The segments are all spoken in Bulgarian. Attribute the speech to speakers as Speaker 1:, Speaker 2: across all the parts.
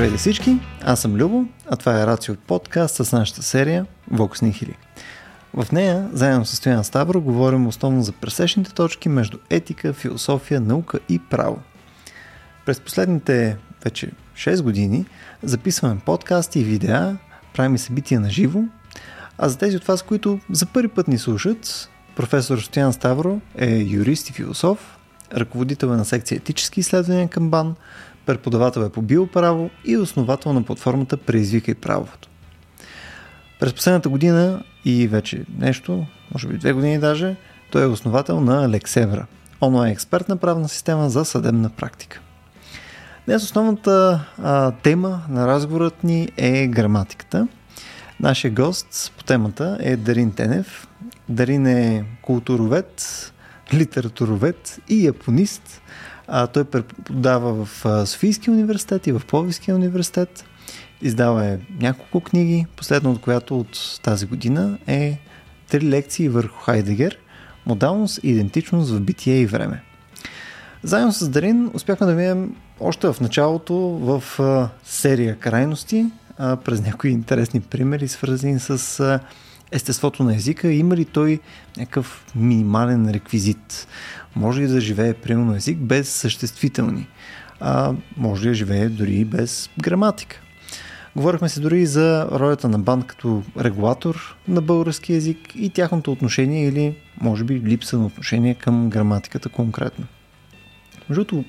Speaker 1: Здравейте всички, аз съм Любо, а това е Рацио подкаст с нашата серия Vox Nihili. В нея, заедно с Стоян Ставро, говорим основно за пресечните точки между етика, философия, наука и право. През последните вече 6 години записваме подкасти и видеа, правим събития на живо, а за тези от вас, които за първи път ни слушат, професор Стоян Ставро е юрист и философ, ръководител е на секция етически изследвания към БАН, преподавател е по биоправо и основател на платформата Преизвикай правото. През последната година и вече нещо, може би две години даже, той е основател на Лексевра, онлайн експертна правна система за съдебна практика. Днес основната а, тема на разговорът ни е граматиката. Нашия гост по темата е Дарин Тенев. Дарин е културовед, литературовед и японист. А, той преподава в Софийския университет и в Пловиския университет. Издава е няколко книги, последно от която от тази година е три лекции върху Хайдегер Модалност и идентичност в битие и време. Заедно с Дарин успяхме да видим още в началото в а, серия крайности а, през някои интересни примери, свързани с а, естеството на езика. Има ли той някакъв минимален реквизит? Може ли да живее примерно език без съществителни? А може ли да живее дори без граматика? Говорихме се дори за ролята на банд като регулатор на български язик и тяхното отношение или може би липса на отношение към граматиката конкретно. Между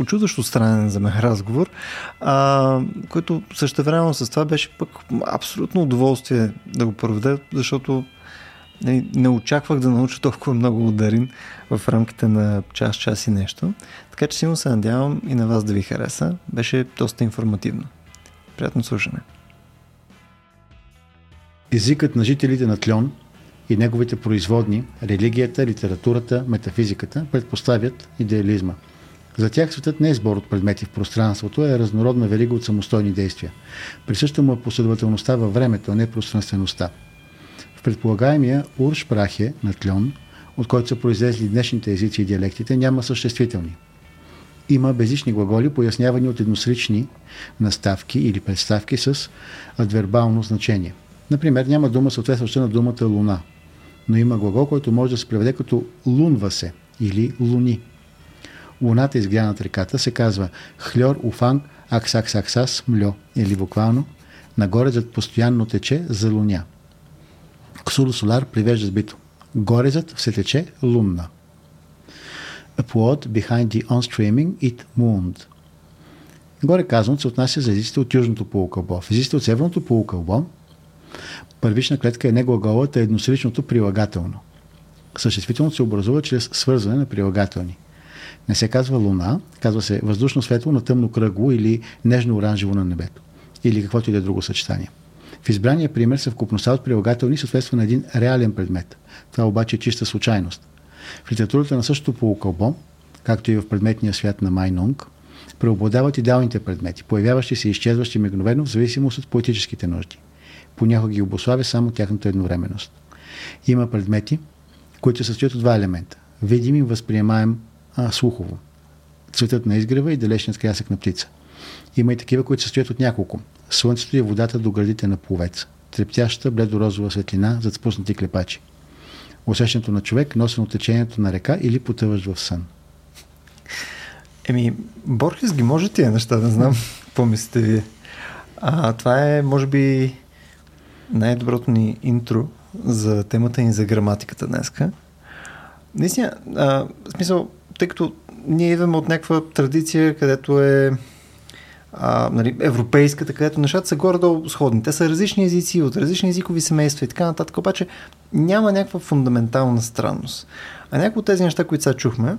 Speaker 1: очудващо странен за мен разговор, а, който същевременно с това беше пък абсолютно удоволствие да го проведа, защото не, нали, не очаквах да науча толкова много ударин в рамките на час, час и нещо. Така че силно се надявам и на вас да ви хареса. Беше доста информативно. Приятно слушане.
Speaker 2: Езикът на жителите на Тлен и неговите производни, религията, литературата, метафизиката, предпоставят идеализма. За тях светът не е сбор от предмети в пространството, а е разнородна верига от самостойни действия. Присъща му е последователността във времето, а не пространствеността. В предполагаемия Уршпрахе на Тлен, от който са произлезли днешните езици и диалектите, няма съществителни. Има безични глаголи, пояснявани от едносрични наставки или представки с адвербално значение. Например, няма дума съответстваща на думата луна, но има глагол, който може да се преведе като лунва се или луни. Луната изгря над реката се казва хльор уфан аксаксаксас мльо или буквално нагоре зад постоянно тече за Ксуло Солар привежда сбито. Горезът все тече лунна. A plot behind the on-streaming it mooned. Горе казаното се отнася за езиците от южното полукълбо. В езиците от северното полукълбо първична клетка е не глаголът, а едносричното прилагателно. Съществителното се образува чрез свързване на прилагателни. Не се казва луна, казва се въздушно светло на тъмно кръгло или нежно-оранжево на небето. Или каквото и да е друго съчетание. В избрания пример съвкупността от прилагателни съответства на един реален предмет. Това обаче е чиста случайност. В литературата на същото полукълбо, както и в предметния свят на Майнунг, преобладават идеалните предмети, появяващи се и изчезващи мигновено в зависимост от поетическите нужди. Понякога ги обославя само тяхната едновременност. Има предмети, които се състоят от два елемента. Видим и възприемаем а, слухово. Цветът на изгрева и далечният крясък на птица. Има и такива, които се състоят от няколко. Слънцето и водата до градите на пловец. Трептящата бледо-розова светлина зад спуснати клепачи. Усещането на човек, носено от течението на река или потъваш в сън.
Speaker 1: Еми, Борхес ги може тия неща, да знам какво мислите вие. А, това е, може би, най-доброто ни интро за темата ни за граматиката днеска. Наистина, а, в смисъл, тъй като ние идваме от някаква традиция, където е а, нали, европейската, където нещата са горе-долу сходни. Те са различни езици, от различни езикови семейства и така нататък, обаче няма някаква фундаментална странност. А някои от тези неща, които сега чухме,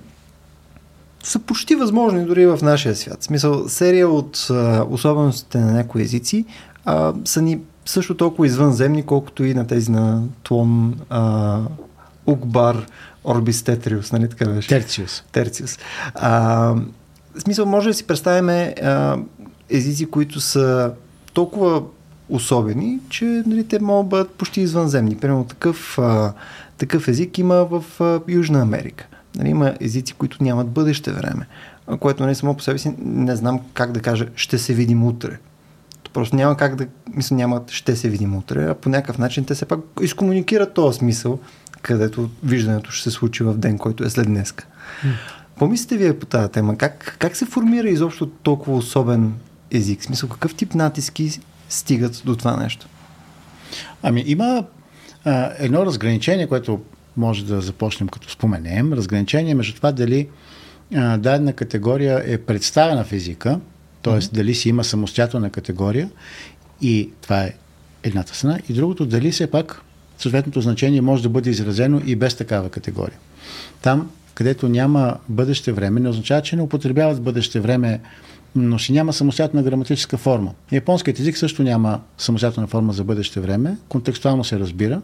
Speaker 1: са почти възможни дори в нашия свят. В смисъл, серия от а, особеностите на някои езици а, са ни също толкова извънземни, колкото и на тези на Тлон, а, Укбар, Орбис Тетриус, нали така беше?
Speaker 2: Терциус.
Speaker 1: Терциус. А, в смисъл, може да си представим езици, които са толкова особени, че нали, те могат да бъдат почти извънземни. Примерно такъв, а, такъв език има в а, Южна Америка. Нали, има езици, които нямат бъдеще време, което нали, само по себе си не знам как да кажа, ще се видим утре. Просто няма как да, мисля, няма, ще се видим утре, а по някакъв начин те се пак изкомуникират този смисъл, където виждането ще се случи в ден, който е след днеска. Помислите вие по тази тема? Как, как се формира изобщо толкова особен език? Смисъл, какъв тип натиски стигат до това нещо?
Speaker 2: Ами има а, едно разграничение, което може да започнем като споменем. Разграничение между това дали а, дадена категория е представена в езика, т.е. Mm-hmm. дали си има самостоятелна категория и това е едната страна, и другото дали все пак съответното значение може да бъде изразено и без такава категория. Там, където няма бъдеще време, не означава, че не употребяват бъдеще време но си няма самостоятелна граматическа форма. Японският език също няма самостоятелна форма за бъдеще време, контекстуално се разбира,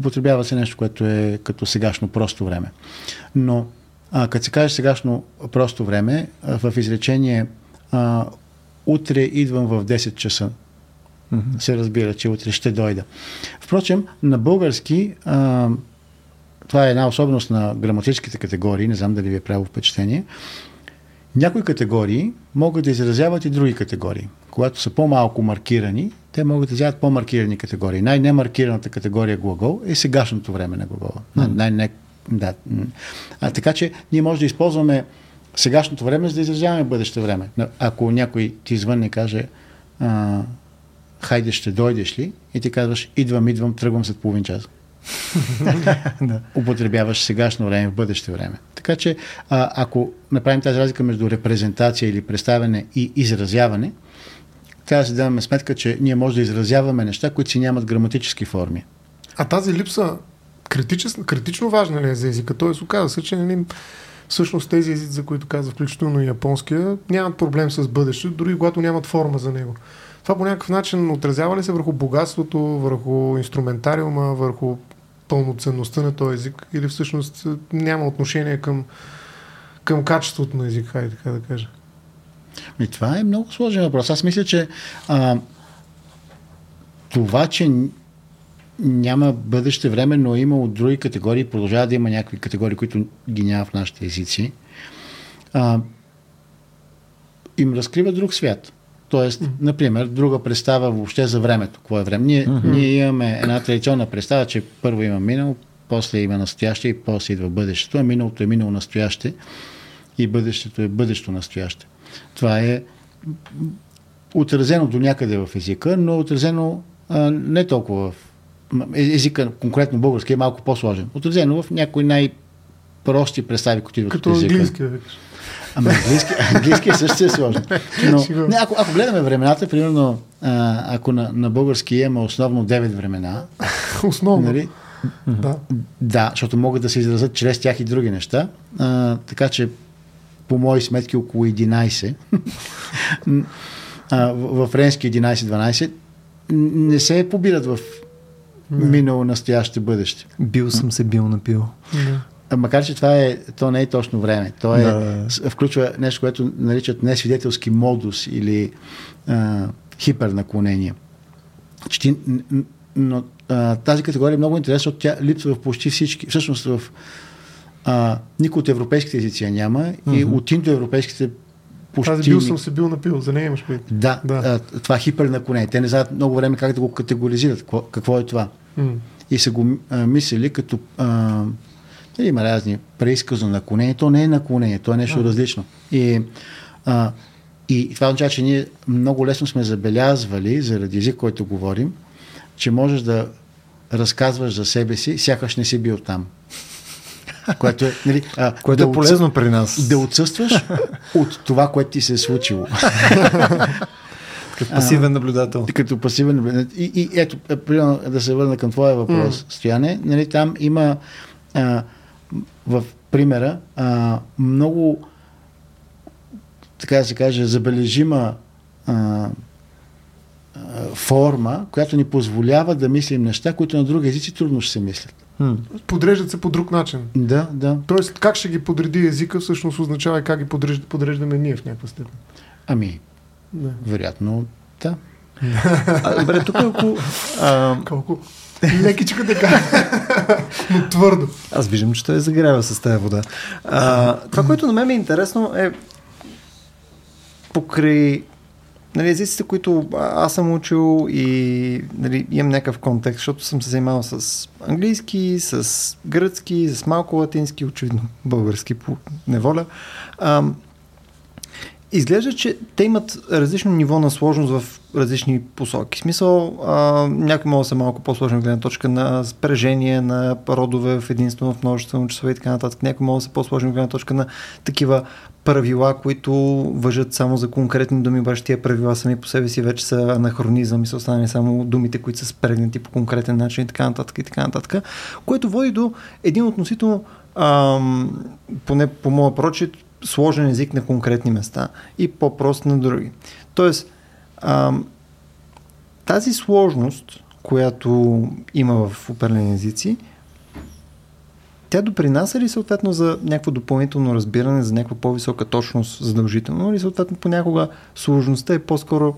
Speaker 2: употребява се нещо, което е като сегашно просто време. Но а, като се каже сегашно просто време, а, в изречение а, утре идвам в 10 часа, mm-hmm. се разбира, че утре ще дойда. Впрочем, на български а, това е една особеност на граматическите категории, не знам дали ви е правило впечатление, някои категории могат да изразяват и други категории. Когато са по-малко маркирани, те могат да изразяват по-маркирани категории. Най-немаркираната категория глагол е сегашното време на глагола. Mm. Най- да. А, така че ние може да използваме сегашното време, за да изразяваме бъдеще време. Ако някой ти звънне и каже а, хайде ще дойдеш ли? И ти казваш идвам, идвам, тръгвам след половин час. Употребяваш сегашно време в бъдеще време. Така че, а, ако направим тази разлика между репрезентация или представяне и изразяване, трябва да си даваме сметка, че ние може да изразяваме неща, които си нямат граматически форми.
Speaker 3: А тази липса критично, критично важна ли е за езика? Тоест, оказва се, че нали, всъщност тези езици, за които каза, включително и японския, нямат проблем с бъдещето, дори когато нямат форма за него. Това по някакъв начин отразява ли се върху богатството, върху инструментариума, върху пълноценността на този език или всъщност няма отношение към, към качеството на език, хайде така да кажа?
Speaker 2: И това е много сложен въпрос. Аз мисля, че а, това, че няма бъдеще време, но има от други категории, продължава да има някакви категории, които ги няма в нашите езици, а, им разкрива друг свят. Тоест, mm-hmm. например, друга представа въобще за времето. Какво е време? Ние, mm-hmm. ние имаме една традиционна представа, че първо има минало, после има настояще и после идва бъдещето, а миналото е минало настояще и бъдещето е бъдещо настояще. Това е отразено до някъде в езика, но отразено а, не толкова в езика, конкретно български, е малко по-сложен. Отразено в някои най-прости представи, които идват
Speaker 3: Като от езика. английски,
Speaker 2: Ами английски, английски също е сложно. Но, не, ако, ако гледаме времената, примерно, а, ако на, на български има основно 9 времена.
Speaker 3: Основно.
Speaker 2: Нали,
Speaker 3: да.
Speaker 2: да, защото могат да се изразят чрез тях и други неща. А, така че, по мои сметки, около 11. а, в френски 11-12 не се побират в минало, настояще, бъдеще.
Speaker 1: Бил съм се бил напил.
Speaker 2: Да. Макар, че това е, то не е точно време. То е, да. включва нещо, което наричат несвидетелски модус или а, хипернаклонение. Че но а, тази категория е много интересна, защото тя липсва в почти всички. Всъщност в а, никой от европейските езици я няма mm-hmm. и от индоевропейските
Speaker 3: почти... Тази бил съм се бил напил, за нея имаш предвид.
Speaker 2: Да, да. А, това хипернаклонение. Те не знаят много време как да го категоризират. Какво, какво е това? Mm. И са го а, мислили като а, има разни преизказно наклонение. То не е наклонение, то е нещо а. различно. И, а, и това означава, че ние много лесно сме забелязвали, заради език, който говорим, че можеш да разказваш за себе си, сякаш не си бил там.
Speaker 1: Което е, нали, а, което да е полезно отсъ... при нас.
Speaker 2: Да отсъстваш от това, което ти се е случило.
Speaker 1: Като пасивен наблюдател.
Speaker 2: А, като пасивен наблюдател. И, и ето, примерно, да се върна към твоя въпрос, mm. Стояне, нали, там има а, в примера а, много, така да се каже, забележима а, форма, която ни позволява да мислим неща, които на други езици трудно ще се мислят.
Speaker 3: Подреждат се по друг начин.
Speaker 2: Да, да.
Speaker 3: Тоест, как ще ги подреди езика, всъщност означава как ги подрежда, подреждаме ние в някаква степен.
Speaker 2: Ами, да. вероятно, да.
Speaker 1: А, добре, тук ако... А...
Speaker 3: Колко? Лекичко така, но твърдо.
Speaker 1: Аз виждам, че той е загрява с тази вода. А, това, което на мен е интересно е покрай нали, езиците, които аз съм учил и нали, имам някакъв контекст, защото съм се занимавал с английски, с гръцки, с малко латински, очевидно български по неволя. А, изглежда, че те имат различно ниво на сложност в различни посоки. В смисъл, някои могат да са малко по-сложни гледна точка на спрежение, на родове в единствено, в множествено часове и така нататък. Някои могат да са по-сложни гледна точка на такива правила, които въжат само за конкретни думи, обаче тия правила сами по себе си вече са анахронизъм и са останали само думите, които са спрегнати по конкретен начин и така нататък и така нататък, което води до един относително ам, поне по моя прочит, сложен език на конкретни места и по-прост на други. Тоест, ам, тази сложност, която има в определени езици, тя допринася ли съответно за някакво допълнително разбиране, за някаква по-висока точност задължително или съответно понякога сложността е по-скоро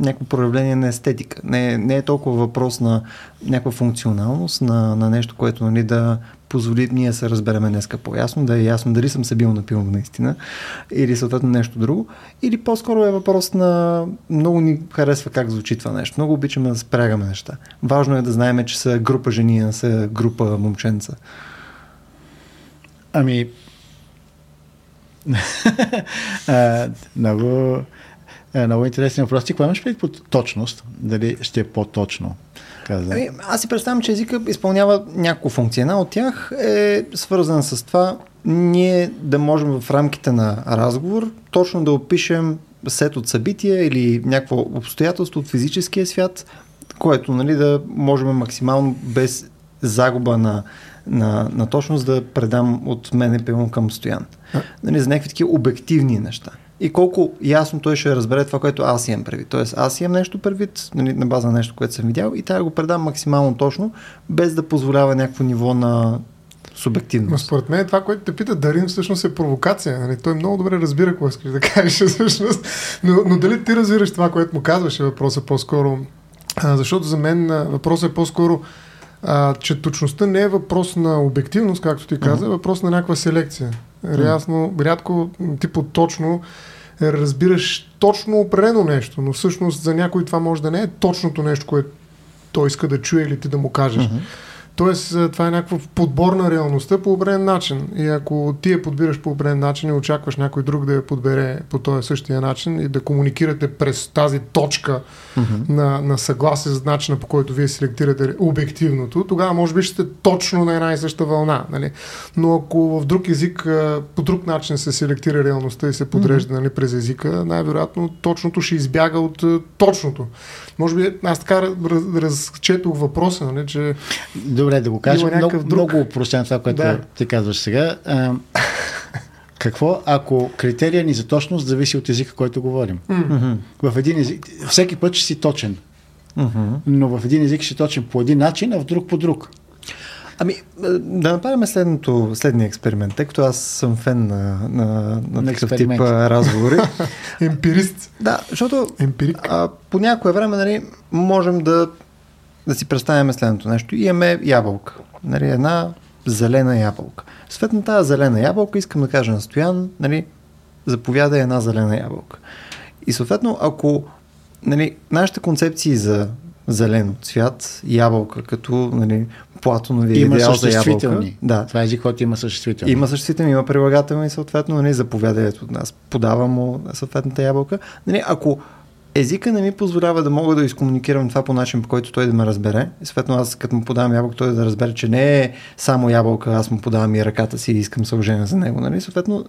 Speaker 1: някакво проявление на естетика. Не, не е толкова въпрос на някаква функционалност, на, на нещо, което нали, да позволи ние се разбереме днеска по-ясно, да е ясно дали съм се бил напил наистина, или съответно нещо друго, или по-скоро е въпрос на много ни харесва как звучи това нещо. Много обичаме да спрягаме неща. Важно е да знаем, че са група жени, а са група момченца.
Speaker 2: Ами, а, много, много интересен въпрос. Ти какво имаш преди по точност? Дали ще е по-точно?
Speaker 1: Каза. Ами, аз си представям, че езика изпълнява няколко функции. Една от тях е свързана с това ние да можем в рамките на разговор точно да опишем сет от събития или някакво обстоятелство от физическия свят, което нали, да можем максимално без загуба на, на, на точност да предам от мене към Стоян. Нали, за някакви такива обективни неща и колко ясно той ще разбере това, което аз имам предвид. Тоест, аз имам нещо предвид нали, на база на нещо, което съм видял и трябва да го предам максимално точно, без да позволява някакво ниво на субективност. Но
Speaker 3: според мен това, което те пита Дарин, всъщност е провокация. Нали? Той много добре разбира какво искаш да кажеш всъщност. Но, но дали ти разбираш това, което му казваше въпроса по-скоро? А, защото за мен въпросът е по-скоро а, че точността не е въпрос на обективност, както ти каза, е въпрос на някаква селекция. Рясно, рядко, типо точно, разбираш точно определено нещо, но всъщност за някой това може да не е точното нещо, което той иска да чуе или ти да му кажеш. Uh-huh. Тоест, е, това е някакъв подбор на реалността по определен начин. И ако ти я подбираш по определен начин и очакваш някой друг да я подбере по този същия начин и да комуникирате през тази точка mm-hmm. на, на съгласие за начина по който вие селектирате обективното, тогава може би ще точно на една и съща вълна. Нали? Но ако в друг език е, по друг начин се селектира реалността и се подрежда mm-hmm. нали, през езика, най-вероятно точното ще избяга от е, точното. Може би аз така раз, разчетох въпроса, нали, че
Speaker 2: Добре, да го кажа. Много, друг... много упростен това, което да. ти казваш сега. А, какво, ако критерия ни за точност зависи от езика, който говорим? Mm-hmm. В един език, всеки път ще си точен. Mm-hmm. Но в един език ще си точен по един начин, а в друг по друг.
Speaker 1: Ами, да направим следното, следния експеримент, тъй като аз съм фен на, на, на, на такъв тип разговори.
Speaker 3: Емпирист.
Speaker 1: Да, защото Емпирик. А, по някое време нали, можем да да си представяме следното нещо. Имаме ябълка. Нали, една зелена ябълка. Съответно тази зелена ябълка искам да кажа на Стоян, нали, заповяда една зелена ябълка. И съответно, ако нали, нашите концепции за зелено цвят, ябълка, като нали, Платонови
Speaker 2: има идеал за ябълка. Да. Това е който има съществителни.
Speaker 1: Има съществителни, има прилагателни, съответно, нали, заповядайте от нас. Подавам му съответната ябълка. Нали, ако езика не ми позволява да мога да изкомуникирам това по начин, по който той да ме разбере. И съответно аз като му подавам ябълка, той да разбере, че не е само ябълка, аз му подавам и ръката си и искам съоръжение за него. Нали? Съответно,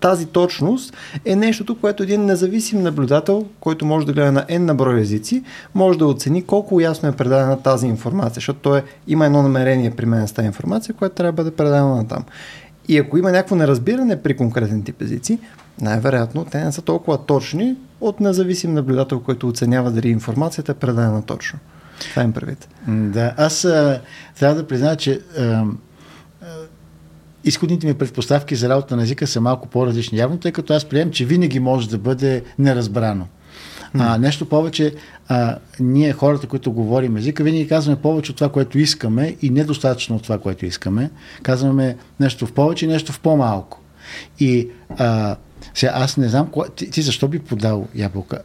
Speaker 1: тази точност е нещото, което един независим наблюдател, който може да гледа на N на брой езици, може да оцени колко ясно е предадена тази информация, защото той има едно намерение при мен с тази информация, което трябва да бъде предадена на там. И ако има някакво неразбиране при конкретен тип езици, най-вероятно те не са толкова точни от независим наблюдател, който оценява дали информацията е предадена точно. Това им предвид.
Speaker 2: Да, аз а, трябва да призная, че а, а, изходните ми предпоставки за работа на езика са малко по-различни. Явно, тъй като аз приемам, че винаги може да бъде неразбрано. А, нещо повече, а, ние хората, които говорим езика, винаги казваме повече от това, което искаме и недостатъчно от това, което искаме. Казваме нещо в повече и нещо в по-малко. И а, сега аз не знам, кога, ти, ти защо би подал ябълка?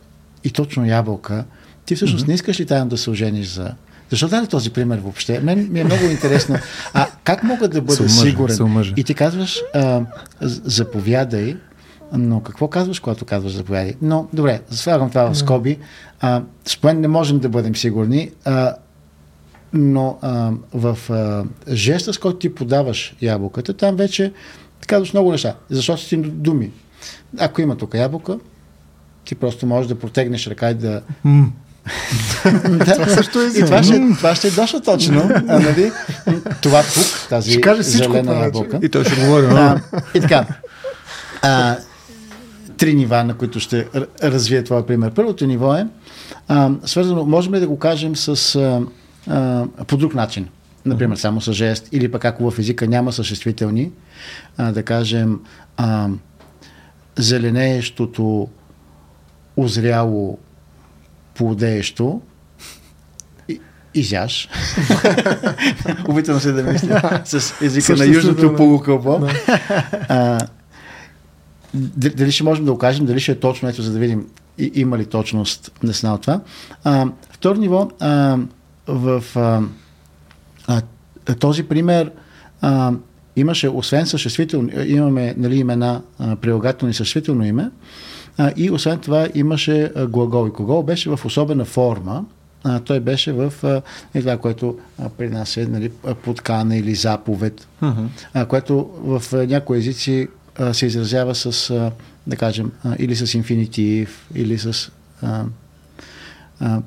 Speaker 2: и точно ябълка, ти всъщност mm-hmm. не искаш ли тайно да се ожениш за... Защо даде този пример въобще? Мен ми е много интересно. А как мога да бъда
Speaker 1: Сумъжа,
Speaker 2: сигурен?
Speaker 1: сумъжа.
Speaker 2: И ти казваш, а, заповядай, но какво казваш, когато казваш заповядай? Но, добре, слагам това в скоби. А, според не можем да бъдем сигурни, а, но а, в а, жеста, с който ти подаваш ябълката, там вече ти казваш много неща. Защото си думи. Ако има тук ябълка, ти просто можеш да протегнеш ръка и да... да, това също е и това ще, това ще е доста точно. А, нали? Това тук, тази
Speaker 3: Ще каже всичко
Speaker 2: зелена ябълка.
Speaker 1: И той ще говори.
Speaker 2: А, и така. А, три нива, на които ще р- развия това пример. Първото ниво е а, свързано, можем ли да го кажем с, а, а, по друг начин. Например, само с жест, или пък ако в езика няма съществителни, а, да кажем а, зеленеещото, озряло, плодеещо, изяж. Опитвам се да мисля с езика на южното полукълбо. Дали ще можем да го кажем, дали ще е точно, ето за да видим и, има ли точност сна от това. А, второ ниво, а, в а, а, този пример а, имаше, освен съществително, имаме нали, имена, а, прилагателно и съществително име, и освен това имаше глагол. И глагол беше в особена форма, а, той беше в а, това, което а, при нас е нали, подкана или заповед, а, което в а, някои езици а, се изразява с, а, да кажем, а, или с инфинитив, или с, а, а,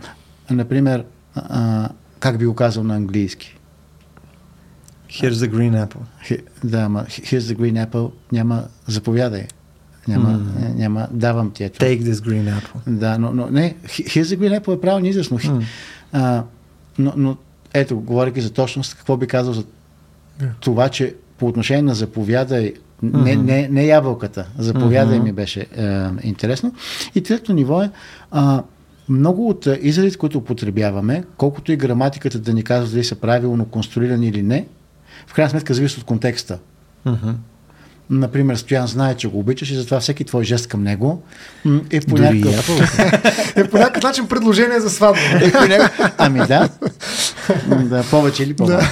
Speaker 2: например, а, как би го казал на английски?
Speaker 1: Here's the green apple.
Speaker 2: Хе- Да, ама here's the green apple, няма заповядай. Няма,
Speaker 1: М.
Speaker 2: няма давам ти ето.
Speaker 1: Take this green apple.
Speaker 2: Да, но, но не, here's the green apple е правилно израз, но,
Speaker 1: М.
Speaker 2: а, но, но ето, говоряки за точност, какво би казал за
Speaker 3: Да.
Speaker 2: това, че по отношение на заповядай, не,
Speaker 1: Мгм.
Speaker 2: не, не ябълката, заповядай
Speaker 1: Мгм.
Speaker 2: ми беше е, интересно. И третото ниво е а, много от изразите, които употребяваме, колкото и граматиката да ни казва дали са правилно конструирани или не, в крайна сметка зависи от контекста.
Speaker 1: Мгм.
Speaker 2: Например, Стоян знае, че го обичаш и затова всеки твой жест към него м, е по някакъв...
Speaker 3: Е по някакъв начин предложение за сватба.
Speaker 2: Е. Ами да. Да, повече или по-малко.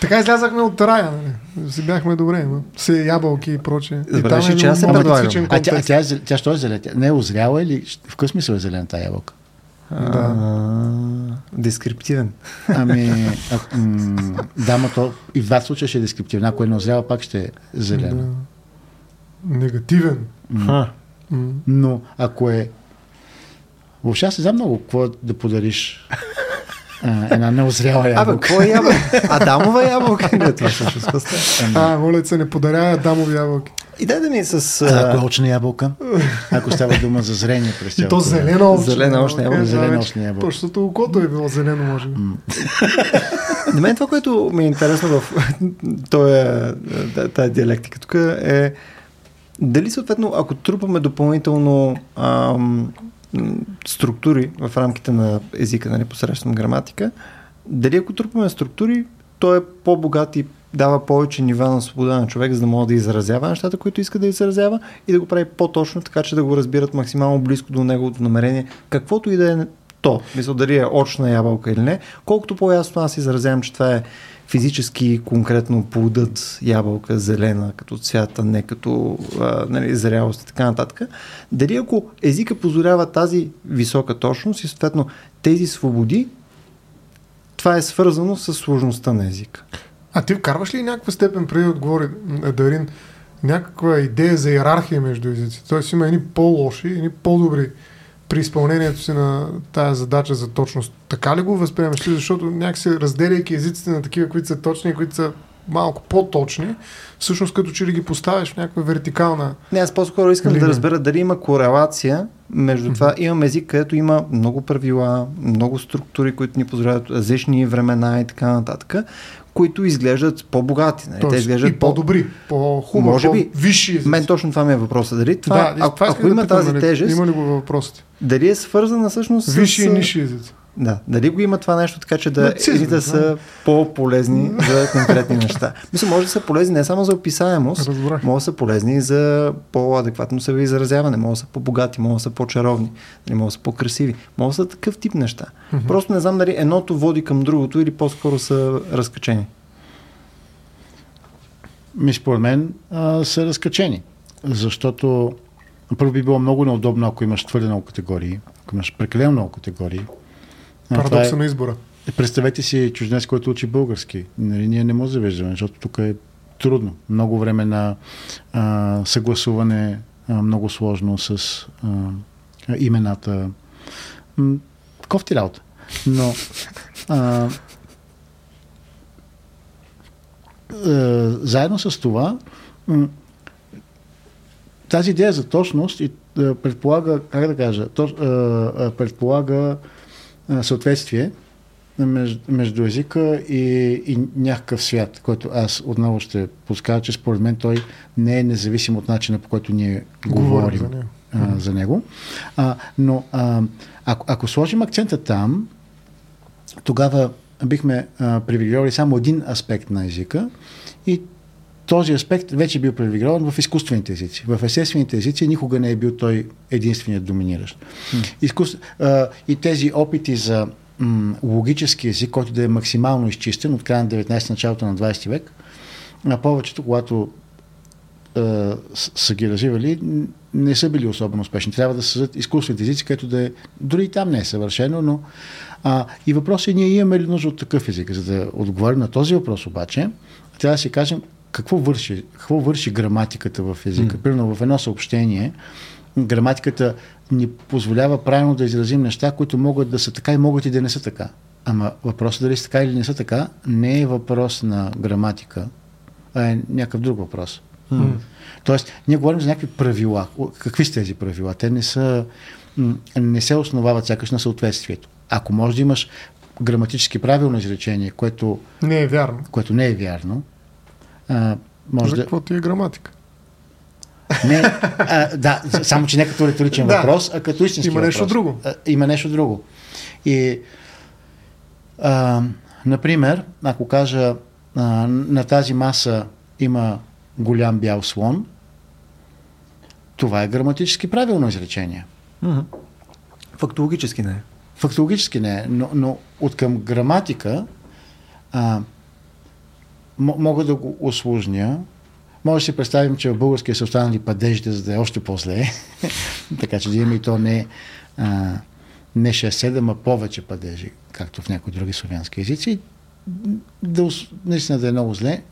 Speaker 3: Така излязахме от рая, нали? Си бяхме добре, ма. Се ябълки и прочее.
Speaker 1: Забравяш ли, че аз се предлагам?
Speaker 2: А тя, тя, е зел- тя що е зелена? Тя Не е озряла или в какъв смисъл е зелена тази ябълка?
Speaker 1: А, Дескриптивен.
Speaker 2: Ами, а, м, да, ма то и в двата случая ще е дескриптивна. Ако е неозряла, пак ще е зелена.
Speaker 3: Да. Негативен.
Speaker 1: Ха.
Speaker 3: М.
Speaker 2: Но ако е... Въобще аз не знам много какво да подариш а, една неозряла
Speaker 1: Абе,
Speaker 2: ябълка.
Speaker 1: какво е ябълка? Адамова ябълка? Не, това също спаста.
Speaker 3: А, моля се, не подарява дамови ябълки.
Speaker 1: И дай да ми с...
Speaker 2: А, ако е очна ябълка, ако става дума за зрение през
Speaker 3: И
Speaker 2: цялото
Speaker 3: то зелена очна.
Speaker 1: Зелена очна ябълка.
Speaker 2: Зелена очна ябълка.
Speaker 3: Защото окото е било зелено, може би.
Speaker 1: На мен това, което ми е интересно в този, тази диалектика тук е дали съответно, ако трупаме допълнително ам, структури в рамките на езика, нали, посредством граматика, дали ако трупаме структури, той е по-богат и дава повече нива на свобода на човек, за да може да изразява нещата, които иска да изразява и да го прави по-точно, така че да го разбират максимално близко до неговото намерение, каквото и да е то. Мисля, дали е очна ябълка или не. Колкото по-ясно аз изразявам, че това е физически конкретно плодът, ябълка, зелена като цвят, а не като а, нали, зрялост и така нататък. Дали ако езика позволява тази висока точност и съответно тези свободи, това е свързано с сложността на езика.
Speaker 3: А ти вкарваш ли някаква степен преди да отговори Дарин някаква идея за иерархия между езици? Тоест има едни по-лоши, едни по-добри при изпълнението си на тази задача за точност. Така ли го възприемаш ти? Защото някакси разделяйки езиците на такива, които са точни и които са малко по-точни, всъщност като че ли ги поставяш в някаква вертикална...
Speaker 1: Не, аз по-скоро искам
Speaker 3: Линия.
Speaker 1: да разбера дали има корелация между това. Имам език, където има много правила, много структури, които ни позволяват различни времена и така нататък, които изглеждат по-богати. Нали? Те
Speaker 3: Тоест,
Speaker 1: изглеждат
Speaker 3: и по-добри, по-хубави,
Speaker 1: Може би.
Speaker 3: по-висши езици.
Speaker 1: Мен точно това ми е въпросът. Дали това,
Speaker 3: да,
Speaker 1: ако,
Speaker 3: това
Speaker 1: ако
Speaker 3: да
Speaker 1: има
Speaker 3: питам,
Speaker 1: тази
Speaker 3: нали,
Speaker 1: тежест,
Speaker 3: Има ли го въпросите?
Speaker 1: дали е свързана всъщност
Speaker 3: Висши
Speaker 1: с...
Speaker 3: и ниши езици.
Speaker 1: Да, дали го има това нещо, така че да едните
Speaker 3: да.
Speaker 1: са по-полезни за конкретни неща. Мисля, може да са полезни не само за описаемост,
Speaker 3: Разбрах.
Speaker 1: може да са полезни и за по-адекватно себе изразяване, може да са по-богати, може да са по-чаровни, нали, може да са по-красиви, може да са такъв тип неща. Просто не знам дали едното води към другото или по-скоро са разкачени.
Speaker 2: Ми според мен а, са разкачени. Защото първо би било много неудобно, ако имаш твърде много категории, ако имаш прекалено много категории.
Speaker 3: Парадокса
Speaker 2: е-
Speaker 3: на избора.
Speaker 2: Представете си чужденец, който учи български. Нали, ние не може да завиждаме, защото тук е трудно. Много време на а, съгласуване, а, много сложно с а, имената. М, кофти работа. Но а, а, заедно с това м, тази идея за точност и, предполага, как да кажа, то, а, предполага съответствие между, между езика и, и някакъв свят, който аз отново ще подскажа, че според мен той не е независим от начина по който ние говорим,
Speaker 3: за него.
Speaker 2: А, за него. А, но а, ако, ако сложим акцента там, тогава бихме а, привилегировали само един аспект на езика и този аспект вече е бил привилегирован в изкуствените езици. В естествените езици никога не е бил той единственият доминиращ. Изкус... А, и тези опити за м, логически език, който да е максимално изчистен от края на 19 началото на 20 век, а повечето, когато а, са ги развивали, не са били особено успешни. Трябва да създадат изкуствените езици, където да е, дори и там не е съвършено, но а, и въпросът е ние имаме ли нужда от такъв език. За да отговорим на този въпрос обаче, трябва да си кажем какво върши, какво върши граматиката в езика. Mm. Примерно в едно съобщение, граматиката ни позволява правилно да изразим неща, които могат да са така и могат и да не са така. Ама въпросът дали са така или не са така, не е въпрос на граматика, а е някакъв друг въпрос.
Speaker 3: М.
Speaker 2: Тоест, ние говорим за някакви правила. Какви са тези правила? Те не са, не се основават сякаш на съответствието. Ако може да имаш граматически правилно изречение, което,
Speaker 3: Не е вярно.
Speaker 2: което не е вярно, а, може
Speaker 3: За
Speaker 2: да...
Speaker 3: какво ти е граматика?
Speaker 2: Не, а, да, само че не като риторичен
Speaker 3: Да.
Speaker 2: въпрос, а като истински
Speaker 3: Има нещо
Speaker 2: въпрос.
Speaker 3: друго.
Speaker 2: А, има нещо друго. И, а, например, ако кажа а, на тази маса има голям бял слон, това е граматически правилно изречение.
Speaker 1: Мгм. Фактологически не е.
Speaker 2: Фактологически не е, но, но от към граматика а, мога да го осложня. Може да си представим, че в българския са останали падежите, за да е още по-зле. така че да имаме и то не, а, не 6-7, а повече падежи, както в някои други славянски езици. Да, наистина да е много зле,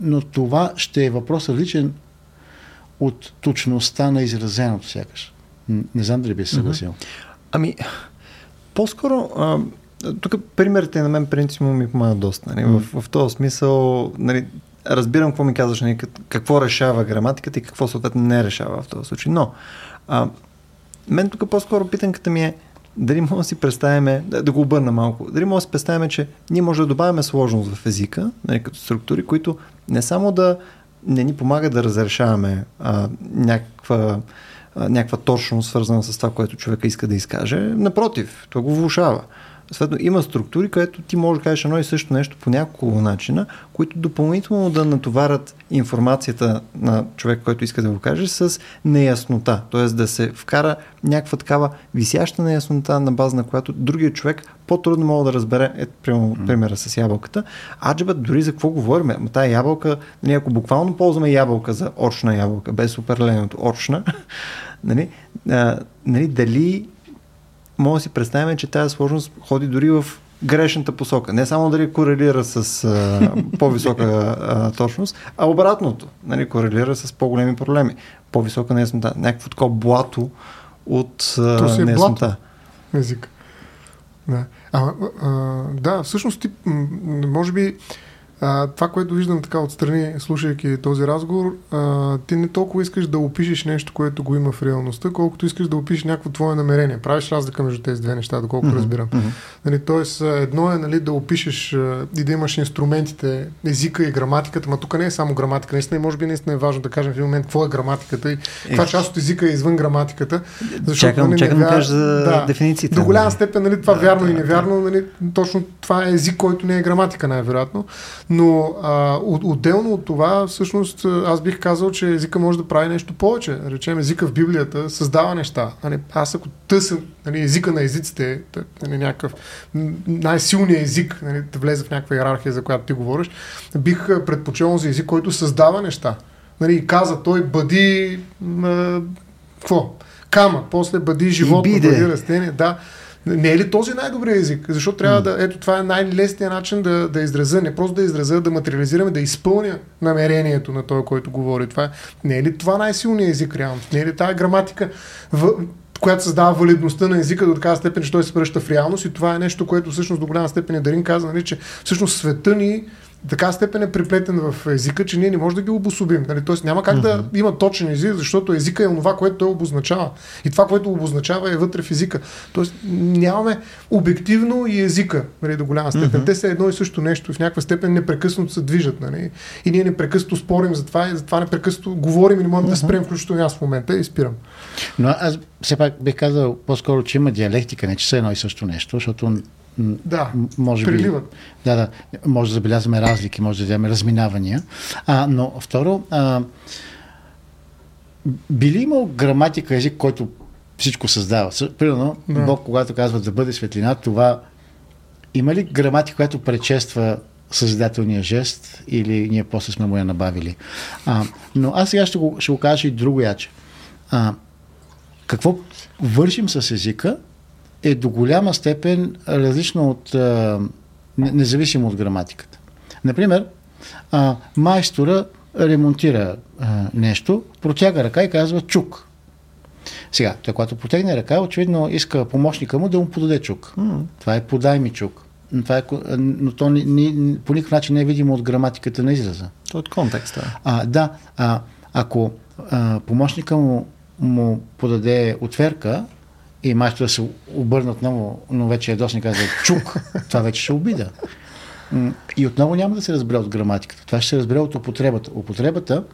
Speaker 2: но това ще е въпрос различен от точността на изразеното сякаш. Не знам дали би се съгласил.
Speaker 1: Ами, по-скоро, а, тук примерите на мен принципно ми помагат доста. Нали? В, в този смисъл, нали, разбирам какво ми казваш, нали, как- какво решава граматиката и какво съответно не решава в този случай. Но, а, мен тук по-скоро питанката ми е, дали може да си представяме, да, да го обърна малко, дали може да си представяме, че ние може да добавяме сложност в езика, нали, като структури, които не само да не ни помагат да разрешаваме а, някаква, а, някаква точност, свързана с това, което човека иска да изкаже. Напротив, то го влушава. Съответно, има структури, където ти можеш да кажеш едно и също нещо по няколко начина, които допълнително да натоварят информацията на човек, който иска да го каже, с неяснота. Т.е. да се вкара някаква такава висяща неяснота, на база на която другият човек по-трудно мога да разбере, ето примерно, примера с ябълката. Аджеба, дори за какво говорим? Ама тая ябълка, нали, ако буквално ползваме ябълка за очна ябълка, без определеното очна, нали, а, нали, дали може да си представим, че тази сложност ходи дори в грешната посока. Не само дали корелира с а, по-висока а, точност, а обратното. Нали, корелира с по-големи проблеми. По-висока неяснота. Някакво такова блато от а,
Speaker 3: То си е
Speaker 1: неяснота.
Speaker 3: език. Да. А, а, да, всъщност ти, може би, А, това, което виждам така отстрани, слушайки този разговор, а, ти не толкова искаш да опишеш нещо, което го има в реалността, колкото искаш да опишеш някакво твое намерение. Правиш разлика между тези две неща, доколкото mm-hmm. разбирам. Mm-hmm. Нали, тоест, едно е нали, да опишеш и да имаш инструментите, езика и граматиката, но тук не е само граматика. Наистина, може би наистина е важно да кажем в един момент какво е граматиката и каква част от езика е извън граматиката.
Speaker 1: Защото, чакам, нали, чакам да кажа за да, дефинициите.
Speaker 3: До голяма степен нали, това да, вярно да, и невярно, нали, точно това е език, който не е граматика най-вероятно. Но а, отделно от това, всъщност, аз бих казал, че езика може да прави нещо повече. Речем, езика в Библията създава неща. Нали, аз ако тъсен нали, езика на езиците, нали, някакъв най-силният език, нали, да влезе в някаква иерархия, за която ти говориш, бих предпочел за език, който създава неща. Нали, каза той, бъди... какво? Кама, после бъди животно, бъди растение. Да. Не е ли този най-добрият език? Защо трябва да. Ето, това е най-лесният начин да, да изразя, не просто да изразя, да материализираме, да изпълня намерението на той, който говори. Това, не е ли това най-силният език реално? Не е ли тази граматика, в, която създава валидността на езика до такава степен, че той се пръща в реалност и това е нещо, което всъщност до голяма степен е Дарин каза, нали, че всъщност света ни така степен е приплетен в езика, че ние не можем да ги обособим. Нали? Тоест няма как mm-hmm. да има точен език, защото езика е това, което той обозначава. И това, което обозначава е вътре в езика. Тоест нямаме обективно и езика нали, до голяма степен. Mm-hmm. Те са едно и също нещо. В някаква степен непрекъснато се движат. Нали? И ние непрекъснато спорим за това и за това непрекъснато говорим и не можем mm-hmm. да спрем, включително аз в момента и спирам.
Speaker 2: Но аз все пак бих казал по-скоро, че има диалектика, не че са едно и също нещо, защото
Speaker 3: да, може би,
Speaker 2: да, да, може да забелязваме разлики, може да вземем разминавания. А, но второ, а, би ли имал граматика език, който всичко създава? Примерно, да. Бог, когато казва да бъде светлина, това има ли граматика, която предшества съзидателния жест или ние после сме му я набавили? А, но аз сега ще го, ще го кажа и друго яче. А, какво вършим с езика, е до голяма степен различно от, независимо от граматиката. Например, майстора ремонтира нещо, протяга ръка и казва чук. Сега, той когато протегне ръка, очевидно иска помощника му да му подаде чук. Mm. Това е подай ми чук. Това е, но то ни, ни, по никакъв начин не е видимо от граматиката на израза.
Speaker 1: То от контекста.
Speaker 2: А, да, а, ако а, помощника му, му подаде отверка, и майстора се обърна отново, но вече е досни каза чук, това вече ще обида. И отново няма да се разбере от граматиката. Това ще се разбере от употребата. Употребата,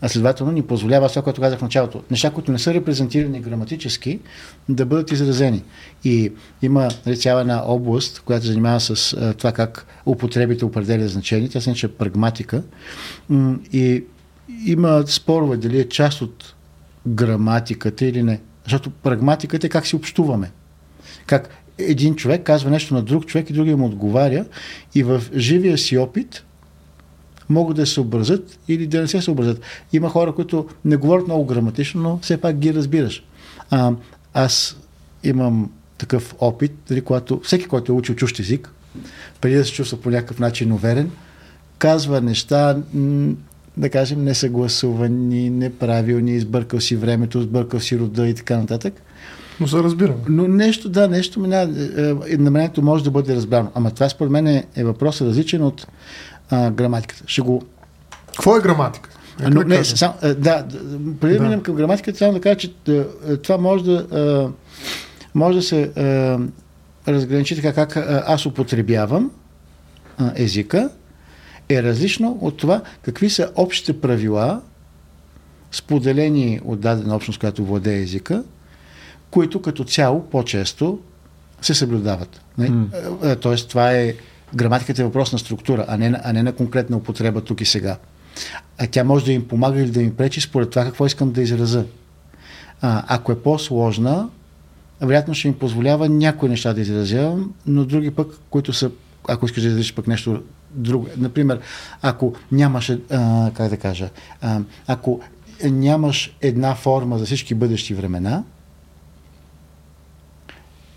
Speaker 2: а следователно ни позволява това, което казах в началото, неща, които не са репрезентирани граматически, да бъдат изразени. И има нали, цяла една област, която занимава с а, това как употребите определят значение. Тя се нарича прагматика. И има спорове дали е част от граматиката или не. Защото прагматиката е как си общуваме. Как един човек казва нещо на друг човек и другия му отговаря и в живия си опит могат да се съобразят или да не се съобразят. Има хора, които не говорят много граматично, но все пак ги разбираш. А, аз имам такъв опит, дали, когато всеки, който е учил чущ език, преди да се чувства по някакъв начин уверен, казва неща, да кажем, несъгласувани, неправилни, избъркал си времето, сбъркал си рода и така нататък.
Speaker 3: Но се разбирам.
Speaker 2: Но нещо, да, нещо мина, е, намерението може да бъде разбрано. Ама това според мен е, е въпрос различен от а, граматиката. Ще го...
Speaker 3: Какво е граматика?
Speaker 2: Е, но, не, сам, да, преди да минем към граматиката, само да кажа, че това може да, може да се разграничи така как аз употребявам езика е различно от това какви са общите правила, споделени от дадена общност, която владее езика, които като цяло по-често се съблюдават. Mm. Тоест, това е граматиката е въпрос на структура, а не, а не на конкретна употреба тук и сега. А тя може да им помага или да им пречи според това какво искам да изразя. А, ако е по-сложна, вероятно ще им позволява някои неща да изразявам, но други пък, които са, ако искаш да изразиш пък нещо друго. Например, ако нямаш, а, как да кажа, а, ако нямаш една форма за всички бъдещи времена,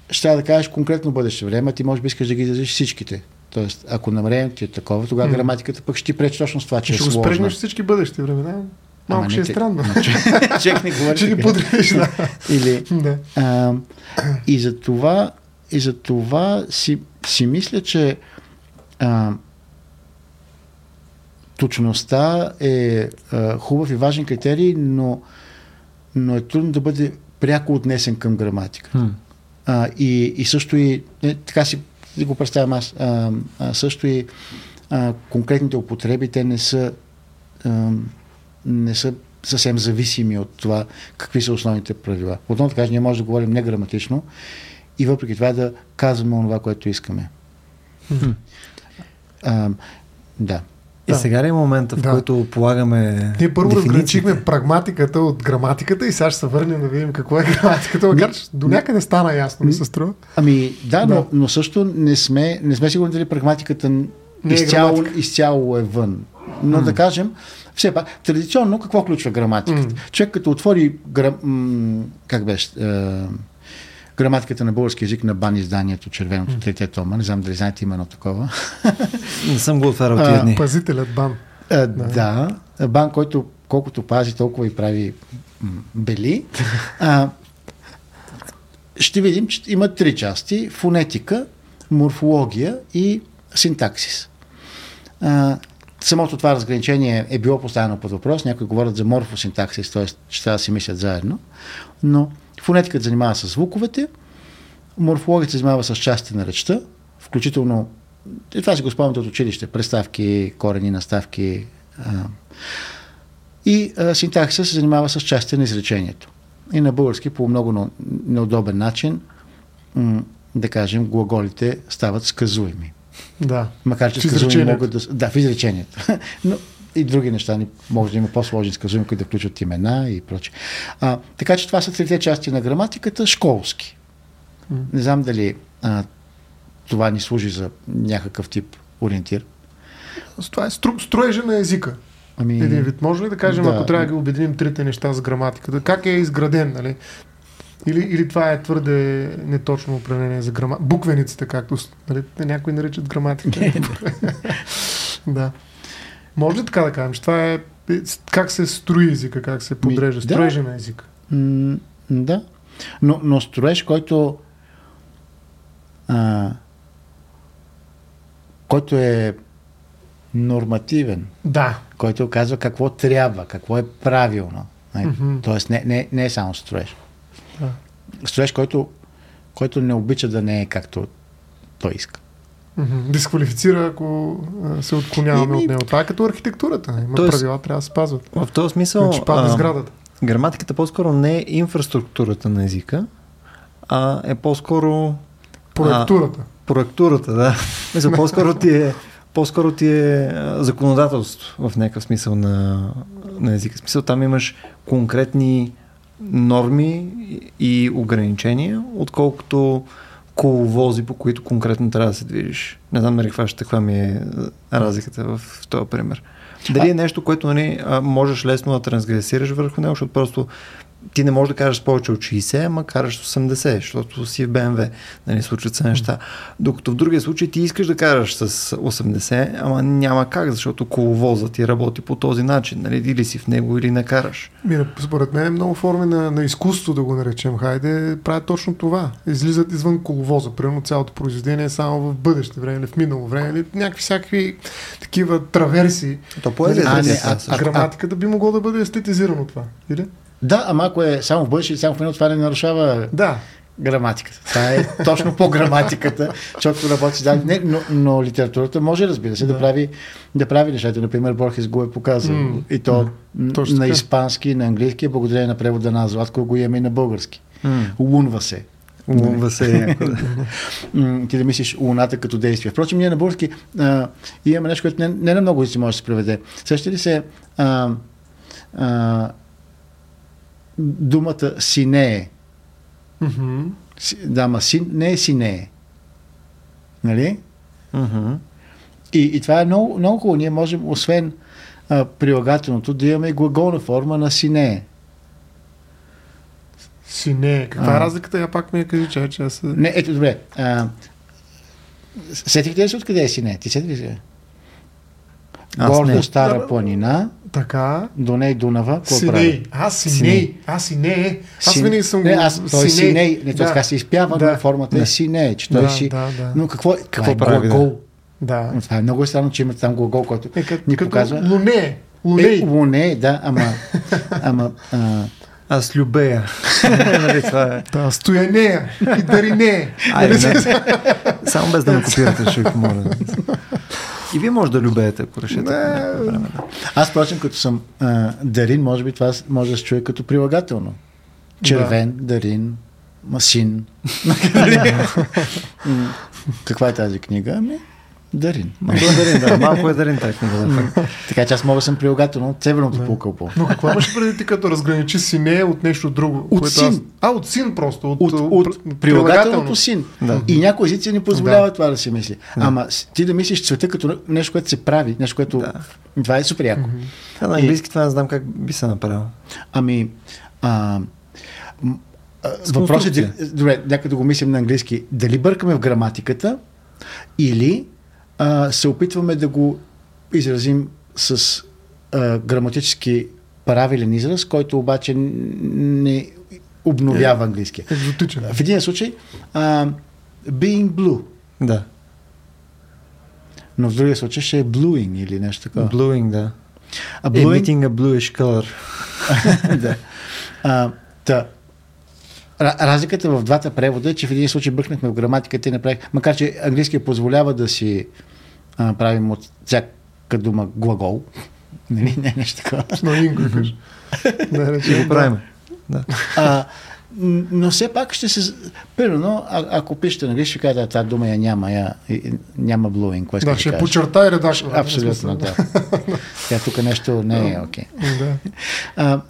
Speaker 2: ще да кажеш конкретно бъдеще време, ти може би искаш да ги изразиш всичките. Тоест, ако намерението ти е такова, тогава mm. граматиката пък ще ти пречи точно с това, че
Speaker 3: ще
Speaker 2: е сложна.
Speaker 3: Ще го всички бъдещи времена. Малко ще е странно.
Speaker 2: Чек не говори.
Speaker 3: Ще ни подрежиш, да.
Speaker 2: Или, да. А, и за това, и за това си, си мисля, че а, точността е а, хубав и важен критерий, но, но е трудно да бъде пряко отнесен към граматика.
Speaker 1: Хм.
Speaker 2: А, и, и също и, е, така си го представям аз, а, а, също и а, конкретните употреби, те не са, а, не са съвсем зависими от това какви са основните правила. Отново да кажа, ние може да говорим неграматично и въпреки това да казваме това, което искаме. А, да.
Speaker 1: И
Speaker 3: Да.
Speaker 1: сега ли е момента, в
Speaker 3: Да.
Speaker 1: който полагаме
Speaker 3: Ние първо разграничихме прагматиката от граматиката и сега ще се върнем да видим какво е граматиката. Макар че до някъде стана ясно, ми се струва.
Speaker 2: Ами да,
Speaker 3: Да.
Speaker 2: Но, но също не сме, не сме сигурни дали прагматиката
Speaker 3: Не е
Speaker 2: изцяло,
Speaker 3: граматика.
Speaker 2: изцяло е вън. Но да кажем, все пак, традиционно какво включва граматиката?
Speaker 3: М.
Speaker 2: Човек като отвори гра, как беше, е, граматиката на български язик на бан изданието Червеното трите тома, не знам дали знаете има едно такова.
Speaker 1: Не съм го отварял тия дни.
Speaker 3: Пазителят бан.
Speaker 2: А, да. Бан, който колкото пази, толкова и прави бели. А, ще видим, че има три части. Фонетика, морфология и синтаксис. А, самото това разграничение е било поставено под въпрос. Някои говорят за морфосинтаксис, т.е. че трябва да си мислят заедно. Но фонетиката занимава с звуковете, морфологията се занимава с части на речта, включително и това си го спомняте от училище. Преставки, корени, наставки. А, и а, синтаксиса се занимава с части на изречението. И на български по много но- неудобен начин, да кажем, глаголите стават сказуеми.
Speaker 3: Да.
Speaker 2: Макар че сказуеми могат да... Да, в изречението. Но и други неща ни- може да има по-сложни сказуеми, които да включват имена и прочее. А, така че това са трите части на граматиката, школски. Не знам дали а, това ни служи за някакъв тип ориентир.
Speaker 3: Това е стру, строежа на езика.
Speaker 2: Ами,
Speaker 3: Един вид. Може ли да кажем,
Speaker 2: да.
Speaker 3: ако трябва да ги обединим трите неща с граматиката? Как е изграден, нали? Или, или това е твърде неточно определение за грама... Буквениците, както нали, някои наричат граматика. да. Може ли така да кажем, че това е как се строи езика, как се подрежда,
Speaker 2: да.
Speaker 3: строежа на езика?
Speaker 2: М, да. Но, но строеж, който а, който е нормативен,
Speaker 3: Да.
Speaker 2: който казва какво трябва, какво е правилно.
Speaker 3: Мгм.
Speaker 2: Тоест не, не, не е само строеж.
Speaker 3: Да.
Speaker 2: Строеж, който, който не обича да не е както той иска.
Speaker 3: Дисквалифицира, ако а, се отклоняваме
Speaker 2: Еми-
Speaker 3: от него. Това е като архитектурата. Има
Speaker 1: Тоест-
Speaker 3: правила, трябва да се спазват.
Speaker 1: В този смисъл,
Speaker 3: Иначе падне
Speaker 1: а,
Speaker 3: сградата.
Speaker 1: граматиката по-скоро не е инфраструктурата на езика, а е по-скоро
Speaker 3: Проектурата.
Speaker 1: проектурата, да. Мисля, по-скоро ти е, по-скоро ти е а, законодателство в някакъв смисъл на, на езика. В смисъл там имаш конкретни норми и ограничения, отколкото коловози, по които конкретно трябва да се движиш. Не знам нали каква, ще, каква ми е а, разликата в, в този пример. Дали е нещо, което нали, можеш лесно да трансгресираш върху него, защото просто ти не можеш да кажеш повече от 60, ама караш с 80, защото си в BMW, нали, случват се неща. Докато в другия случай ти искаш да караш с 80, ама няма как, защото коловозът ти работи по този начин, нали, или си в него, или не караш.
Speaker 3: Мира, според мен е много форми на, на изкуство, да го наречем. Хайде, правят точно това. Излизат извън коловоза. Примерно цялото произведение е само в бъдеще време или в минало време. Или някакви всякакви такива траверси.
Speaker 1: То поезия
Speaker 2: А,
Speaker 1: е
Speaker 2: не,
Speaker 1: не,
Speaker 2: а-
Speaker 1: а,
Speaker 2: а-
Speaker 3: Граматиката би могло да бъде естетизирано това. Или?
Speaker 2: Да, ама ако е само в бъдеще само в минало, това не нарушава
Speaker 3: Да.
Speaker 2: граматиката. Това е точно по граматиката, защото работи да, не, но, но литературата може, разбира се, да,
Speaker 3: Да.
Speaker 2: прави, да прави нещата. Например, Борхес го е показал.
Speaker 3: М.
Speaker 2: И то
Speaker 3: Точно
Speaker 2: на испански, на английски, благодарение на превода на Златко го имаме и на български.
Speaker 1: М.
Speaker 2: Лунва се.
Speaker 1: Лунва се.
Speaker 2: М, ти да мислиш луната като действие. Впрочем, ние на български а, имаме нещо, което не, не на много езици може да се преведе. Сеща ли се а, а, думата синее? Си- Да, ма син, не е синее. Нали?
Speaker 1: Мгм.
Speaker 2: И, и това е много, много хубаво. Ние можем, освен а, прилагателното, да имаме и глаголна форма на синее.
Speaker 3: Сине. Каква
Speaker 2: А.
Speaker 3: е разликата? Я пак ми я кажи, че, че аз...
Speaker 2: Не, ето добре. А, сетихте ли се откъде е сине? Ти сетих ли се? Горда
Speaker 1: не.
Speaker 2: стара
Speaker 3: Да,
Speaker 2: планина,
Speaker 3: Така.
Speaker 2: до ней Дунава. Какво прави?
Speaker 3: Синей. Аз синей. Аз синей. Аз
Speaker 2: Син-
Speaker 3: винаги съм
Speaker 2: не, аз, той е синей. Не,
Speaker 3: Да.
Speaker 2: да. така се изпява,
Speaker 3: Да.
Speaker 2: но формата
Speaker 1: Да.
Speaker 2: е синей, че той
Speaker 3: Да,
Speaker 2: си...
Speaker 3: да, да.
Speaker 2: Но какво, какво е
Speaker 1: прави,
Speaker 2: глагол?
Speaker 3: Да.
Speaker 2: Но това е много странно, че има там глагол, който
Speaker 3: Е, като,
Speaker 2: ни
Speaker 3: като
Speaker 2: показва.
Speaker 3: Луне. Луне.
Speaker 2: Е, луне, да, ама, ама а,
Speaker 1: Аз любея. нали, това е.
Speaker 3: Да, стоянея и даринея.
Speaker 1: Айде,
Speaker 3: Нали?
Speaker 1: не. Само без да ме копирате, ще ви помоля. И вие може да любеете, ако решите. да.
Speaker 2: аз, впрочем, като съм а, дарин, може би това може да се чуе като прилагателно. Червен, дарин, масин. Каква е тази книга? Ами, дарин.
Speaker 1: Малко е дарин, да. Малко е дарин тази книга. Да.
Speaker 2: Така че аз мога да съм прилагателно от северното полукълбо.
Speaker 3: Но какво имаш преди ти като разграничи сине от нещо друго?
Speaker 2: От
Speaker 3: което
Speaker 2: син.
Speaker 3: Аз... А, от син просто. От,
Speaker 2: От, от,
Speaker 3: пр-
Speaker 2: прилагателното син.
Speaker 1: Да.
Speaker 2: И някои езици ни позволяват
Speaker 3: Да.
Speaker 2: това да се мисли. Ама с- ти да мислиш цвета като нещо, което се прави, нещо, което...
Speaker 1: Да.
Speaker 2: Това е супер яко.
Speaker 1: Това на английски това не знам как би се направил.
Speaker 2: Ами, а, въпросът е, добре, нека да го мислим на английски. Дали бъркаме в граматиката или а, се опитваме да го изразим с а, граматически правилен израз, който обаче не обновява английския.
Speaker 3: Екзотичен.
Speaker 2: В един случай, а, being blue,
Speaker 1: Да.
Speaker 2: но в другия случай ще е bluing или нещо такова.
Speaker 1: Bluing, да.
Speaker 2: А bluing,
Speaker 1: Emitting a bluish color.
Speaker 2: да. А, та, разликата в двата превода е, че в един случай бъркнахме в граматиката и направих, макар че английския позволява да си а, правим от всяка дума глагол, нали, не нещо такова.
Speaker 3: Да,
Speaker 1: Ще
Speaker 3: речем,
Speaker 1: го правим. Да.
Speaker 2: А, но все пак ще се... Примерно, а, ако пишете на английски, ще кажете, тази дума я няма, я, няма. Кое
Speaker 3: Да, ще
Speaker 2: кажеш?
Speaker 3: почертай редактор.
Speaker 2: Абсолютно, да. Тя тук нещо не е окей.
Speaker 3: Да.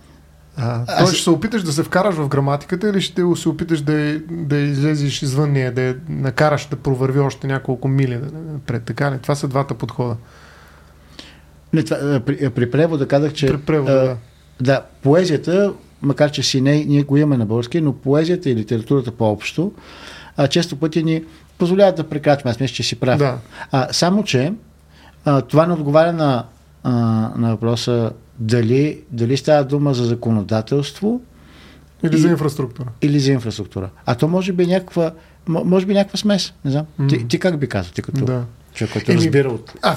Speaker 2: А,
Speaker 3: Тоест ще се опиташ да се вкараш в граматиката или ще се опиташ да, да излезеш извън нея, да я накараш да провърви още няколко мили пред така ли? Това са двата подхода.
Speaker 2: Не, това, при, при превода казах, че
Speaker 3: При превода,
Speaker 2: а,
Speaker 3: да.
Speaker 2: да, поезията, макар че си не, ние го имаме на български, но поезията и литературата по-общо, а, често пъти ни позволяват да прекрачваме. Аз мисля, че си прав.
Speaker 3: Да.
Speaker 2: А, само, че а, това не отговаря на, а, на въпроса дали, дали става дума за законодателство
Speaker 3: Или
Speaker 2: И-
Speaker 3: за инфраструктура.
Speaker 2: или за инфраструктура. А то може би някаква, може би някаква смес. Не знам.
Speaker 3: М.
Speaker 2: Ти, ти как би казал, ти като
Speaker 3: Да.
Speaker 2: човек, който
Speaker 3: Еми,
Speaker 2: разбира от
Speaker 3: А,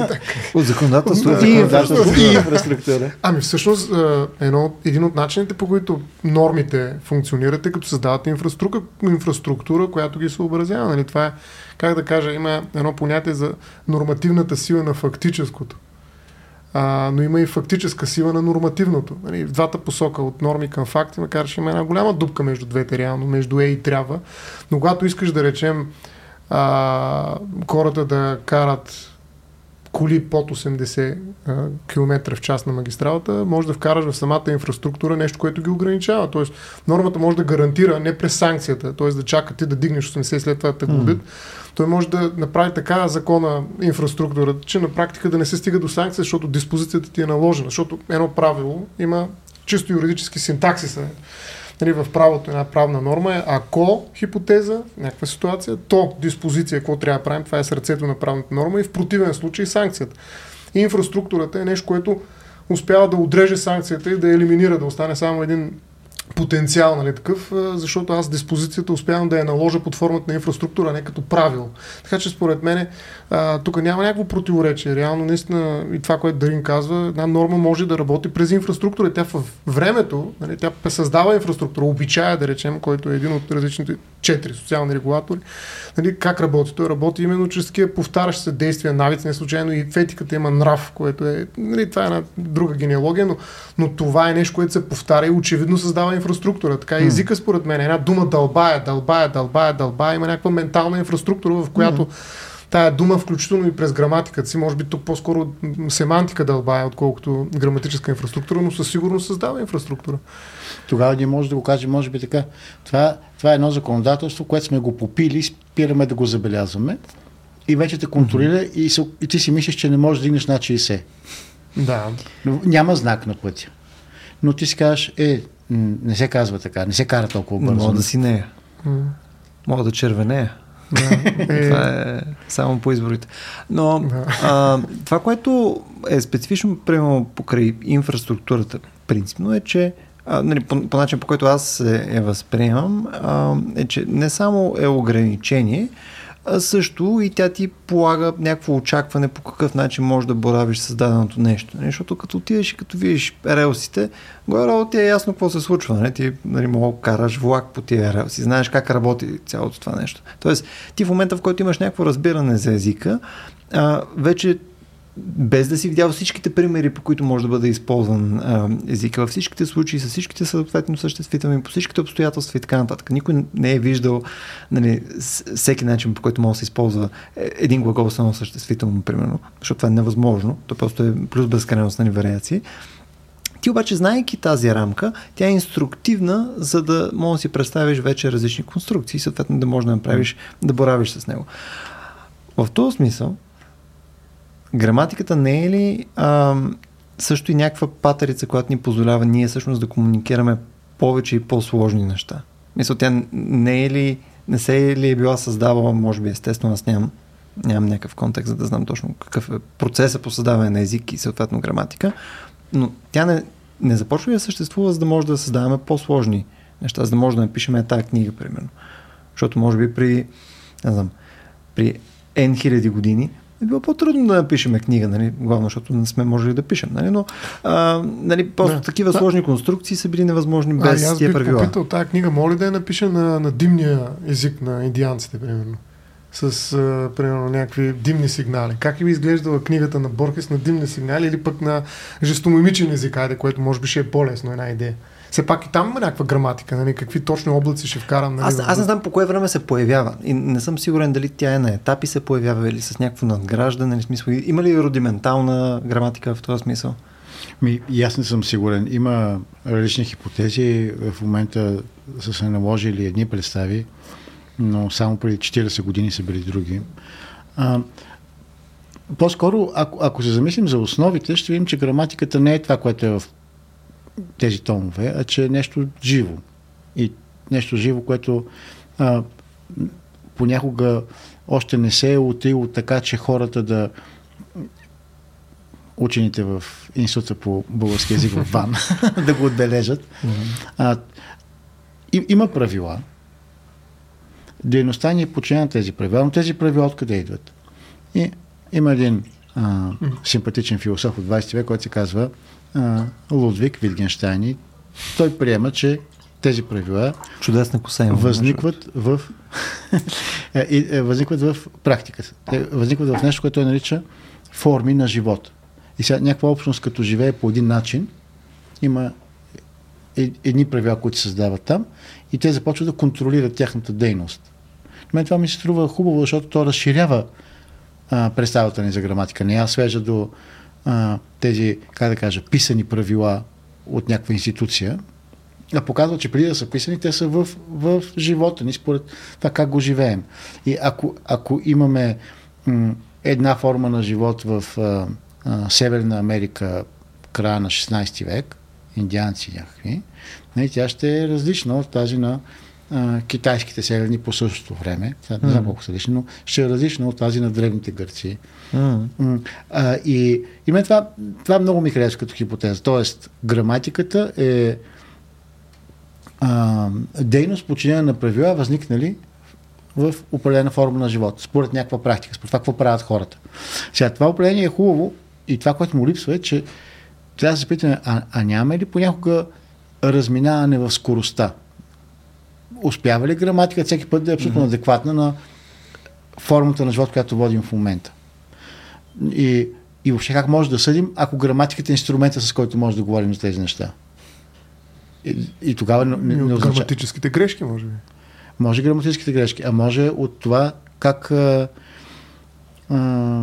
Speaker 1: От законодателство.
Speaker 3: Да.
Speaker 1: и
Speaker 2: инфраструктура. И инфраструктура.
Speaker 3: Ами всъщност едно, един от начините по които нормите функционират е като създават инфраструктура, инфраструктура която ги съобразява. Нали? Това е, как да кажа, има едно понятие за нормативната сила на фактическото. А, но има и фактическа сила на нормативното. Нали? В двата посока, от норми към факти, макар че има една голяма дупка между двете, реално, между е и трябва. Но когато искаш да речем а, хората да карат коли под 80 а, км в час на магистралата, може да вкараш в самата инфраструктура нещо, което ги ограничава. Тоест, нормата може да гарантира не през санкцията, т.е. да чака ти да дигнеш 80 и след това да те глобят. Той може да направи така закона инфраструктурата, че на практика да не се стига до санкция, защото диспозицията ти е наложена. Защото едно правило има чисто юридически синтаксиса. Нали, в правото една правна норма е ако хипотеза, някаква ситуация, то диспозиция, какво трябва да правим, това е сърцето на правната норма и в противен случай санкцията. Инфраструктурата е нещо, което успява да отреже санкцията и да елиминира, да остане само един потенциал, нали, такъв, защото аз диспозицията успявам да я наложа под формата на инфраструктура, не като правило. Така че според мен тук няма някакво противоречие. Реално, наистина, и това, което Дарин казва, една норма може да работи през инфраструктура. Тя в времето, нали, тя създава инфраструктура, обичая, да речем, който е един от различните четири социални регулатори. Нали, как работи? Той работи именно чрез такива повтарящи се действия, навици, не случайно и в етиката има нрав, което е, нали, това е една друга генеалогия, но, но това е нещо, което се повтаря и очевидно създава инфраструктура. Така и езика, според мен, една дума дълбая, дълбая, дълбая, дълбая, има някаква ментална инфраструктура, в която тая дума, включително и през граматиката си, може би тук по-скоро семантика дълбая, отколкото граматическа инфраструктура, но със сигурност създава инфраструктура.
Speaker 2: Тогава ние може да го кажем, може би така. Това, това е едно законодателство, което сме го попили, спираме да го забелязваме и вече те контролира и, се, и ти си мислиш, че не можеш да дигнеш над 60.
Speaker 3: Да.
Speaker 2: Но няма знак на пътя. Но ти си кажеш, е, не се казва така, не се кара толкова бързо.
Speaker 1: Мога да си нея. Мога да червенея.
Speaker 3: да. Е,
Speaker 1: Това е само по изборите. Но
Speaker 3: Да.
Speaker 1: а, това, което е специфично, примерно, покрай инфраструктурата, принципно е, че а, нали, по, по начин, по който аз се я възприемам, а, е, че не само е ограничение, а също и тя ти полага някакво очакване по какъв начин можеш да боравиш с даденото нещо. Нали? Защото като отидеш и като видиш релсите, горе ти е ясно какво се случва. Нали? Ти нали, мога караш влак по тия релси, знаеш как работи цялото това нещо. Тоест, ти в момента, в който имаш някакво разбиране за езика, а, вече без да си видял всичките примери, по които може да бъде използван а, езика, във всичките случаи, с всичките съответно съществителни, по всичките обстоятелства и така нататък. Никой не е виждал нали, всеки начин, по който може да се използва е, един глагол само съществително, примерно, защото това е невъзможно. То просто е плюс безкрайност на нали, вариации. Ти обаче, знаейки тази рамка, тя е инструктивна, за да можеш да си представиш вече различни конструкции съответно да можеш да направиш, да боравиш с него. В този смисъл, граматиката не е ли а, също и някаква патерица, която ни позволява ние всъщност да комуникираме повече и по-сложни неща? Мисля, тя не е ли, не се е ли е била създавала, може би естествено, аз нямам, нямам някакъв контекст, за да знам точно какъв е процесът по създаване на език и съответно граматика, но тя не, не започва да съществува, за да може да създаваме по-сложни неща, за да може да напишем тази книга, примерно. Защото може би при, не знам, при N хиляди години е било по-трудно да напишем книга, нали? главно, защото не сме можели да пишем. Нали? Но а, нали, просто да. такива да. сложни конструкции са били невъзможни без а, аз тия правила. Аз
Speaker 3: попитал тази книга, моля да я напиша на, на димния език на индианците, примерно. С, а, примерно, някакви димни сигнали. Как би изглеждала книгата на Борхес на димни сигнали или пък на жестомимичен език, айде, което може би ще е по-лесно една идея. Все пак и там има някаква граматика, нали? какви точно облаци ще вкарам. Нали?
Speaker 1: Аз, аз не знам по кое време се появява и не съм сигурен дали тя е на етапи се появява или с някакво надграждане. Нали? Смисъл, има ли рудиментална граматика в този смисъл?
Speaker 2: Ми, и аз не съм сигурен. Има различни хипотези. В момента са се наложили едни представи, но само преди 40 години са били други. А, по-скоро, ако, ако се замислим за основите, ще видим, че граматиката не е това, което е в тези томове, а че е нещо живо. И нещо живо, което а, понякога още не се е отило така, че хората да учените в Института по български язик в ВАН да го отбележат. А, и, има правила. Дейността ни е подчинена на тези правила, но тези правила откъде идват? И има един а, симпатичен философ от 20 век, който се казва а, Лудвиг Витгенштайн и той приема, че тези правила
Speaker 1: Чудесна коса има,
Speaker 2: възникват в, е, е, възникват в практиката. Те възникват в нещо, което той нарича форми на живот. И сега някаква общност, като живее по един начин, има едни правила, които се създават там и те започват да контролират тяхната дейност. Мен това ми се струва хубаво, защото то разширява а, представата ни за граматика. Не я свежа до а, тези, как да кажа, писани правила от някаква институция, а показва, че преди да са писани, те са в, в живота ни, според това как го живеем. И ако, ако имаме м, една форма на живот в а, а, Северна Америка края на 16 век, индианци някакви, не, тя ще е различна от тази на а, китайските селени по същото време. Сега, не знам колко са различни, но ще е различна от тази на древните гърци. Mm. А, и, и мен това, това много ми харесва като хипотеза. Тоест, граматиката е а, дейност, подчинена на правила, възникнали в определена форма на живот, според някаква практика, според това какво правят хората. Сега, това определение е хубаво и това, което му липсва е, че трябва да се питаме, а, а няма ли понякога разминаване в скоростта? Успява ли граматика всеки път да е абсолютно mm-hmm. адекватна на формата на живот, която водим в момента? И, и въобще как може да съдим, ако граматиката е инструмента, с който може да говорим за тези неща. И, и тогава не, не,
Speaker 3: не означава. Граматическите грешки, може би.
Speaker 2: Може граматическите грешки, а може от това как. А, а,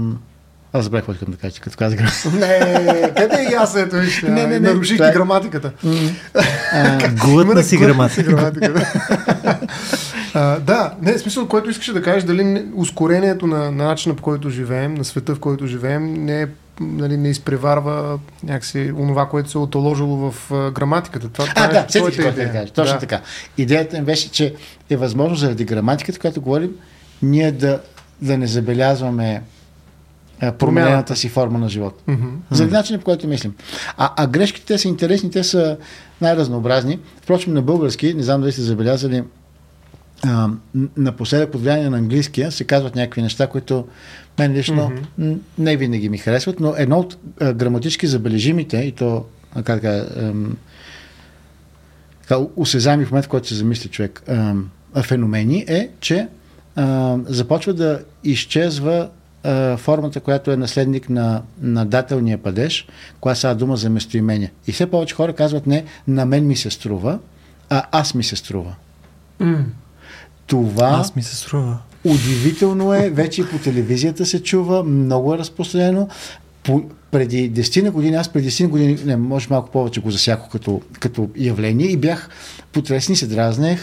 Speaker 2: аз забравих какво искам да кажа, като казах
Speaker 3: граматика. Не, къде е ясно ето вижте? Не, не, не. Нарушихте е... граматиката.
Speaker 1: Глътна си граматика.
Speaker 3: А, да, не, смисъл, което искаше да кажеш, дали ускорението на, на начина по който живеем, на света в който живеем, не е нали, не изпреварва някакси онова, което се е отоложило в а, граматиката.
Speaker 2: Това, това а, е да, твоята идея. Да кажа. Точно да. така. Идеята ми беше, че е възможно заради граматиката, която говорим, ние да, да не забелязваме променената си форма на живот. Mm-hmm. Заради начинът, по който мислим. А, а грешките те са интересни, те са най-разнообразни. Впрочем, на български, не знам дали сте забелязали, а, напоследък под влияние на английския се казват някакви неща, които мен лично mm-hmm. не винаги ми харесват, но едно от а, граматически забележимите, и то как ам, така усезаеми в момент, в който се замисли човек, ам, феномени е, че а, започва да изчезва а, формата, която е наследник на, на дателния падеж, която става дума за местоимение. И все повече хора казват не, на мен ми се струва, а аз ми се струва.
Speaker 3: Mm.
Speaker 2: Това
Speaker 1: Аз ми се струва.
Speaker 2: удивително е, вече и по телевизията се чува, много е разпространено. По, преди 10 на години, аз преди 10 на години, не, може малко повече го засяко като, като явление и бях потресен, се дразнех.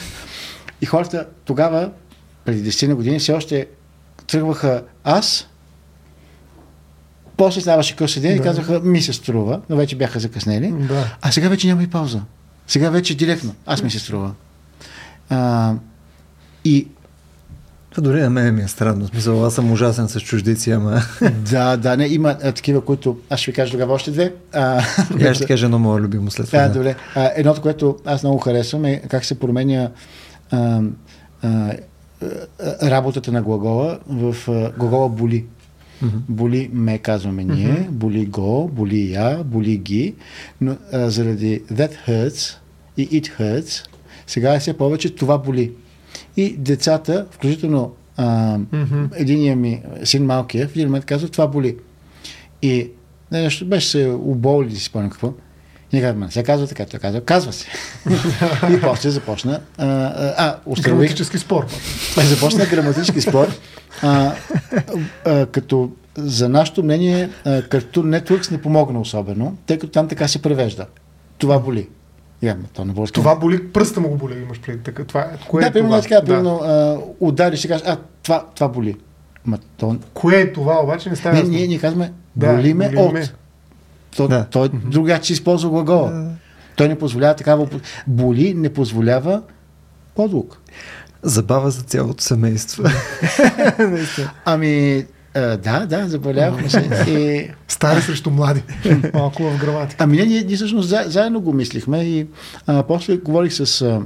Speaker 2: И хората тогава, преди 10 на години, все още тръгваха аз, после ставаше къс и
Speaker 3: Да.
Speaker 2: казваха ми се струва, но вече бяха закъснели.
Speaker 3: Да.
Speaker 2: А сега вече няма и пауза. Сега вече директно. Аз ми се струва. А, и
Speaker 1: Това дори на мен ми е странно. Смисъл, аз съм ужасен с чуждици, ама...
Speaker 2: да, да, не, има а, такива, които... Аз ще ви кажа тогава още две. А,
Speaker 1: И аз ще кажа едно мое любимо след това.
Speaker 2: Да, добре. А, едното, което аз много харесвам е как се променя а, а, работата на глагола в а, глагола боли.
Speaker 1: Мгм.
Speaker 2: Боли ме, казваме ние, боли го, боли я, боли ги, но а, заради that hurts и it hurts, сега е все повече това боли. И децата, включително а,
Speaker 3: Мгм.
Speaker 2: единия ми син малкия, в един момент казва, това боли. И нещо беше се убол или си спомням какво. И ние казваме, се казва така, той казва, казва се. и после започна, а, а, а установих,
Speaker 3: Граматически спор.
Speaker 2: започна граматически спор, а, а, като за нашето мнение Cartoon Networks не помогна особено, тъй като там така се превежда. Това боли. Явно, то на български.
Speaker 3: Това боли, пръста му го боли, имаш преди така. Това, е- кое
Speaker 2: да,
Speaker 3: е
Speaker 2: примерно
Speaker 3: това?
Speaker 2: така, примерно а, удариш и кажеш, а, това, това боли. Ма то,
Speaker 3: Кое е това, обаче не става
Speaker 2: не, ние, ние казваме,
Speaker 3: Да,
Speaker 2: боли ме
Speaker 3: боли
Speaker 2: от.
Speaker 3: ме.
Speaker 2: То,
Speaker 1: Да.
Speaker 2: Той другия ще използва глагола. Той не позволява такава... Боли не позволява подлук.
Speaker 1: Забава за цялото семейство.
Speaker 2: Ами, а, да, да, заболявахме се. И,
Speaker 3: Стари срещу млади. Малко в граматика.
Speaker 2: ами не, ние, ние всъщност за, заедно го мислихме и а, после говорих с а,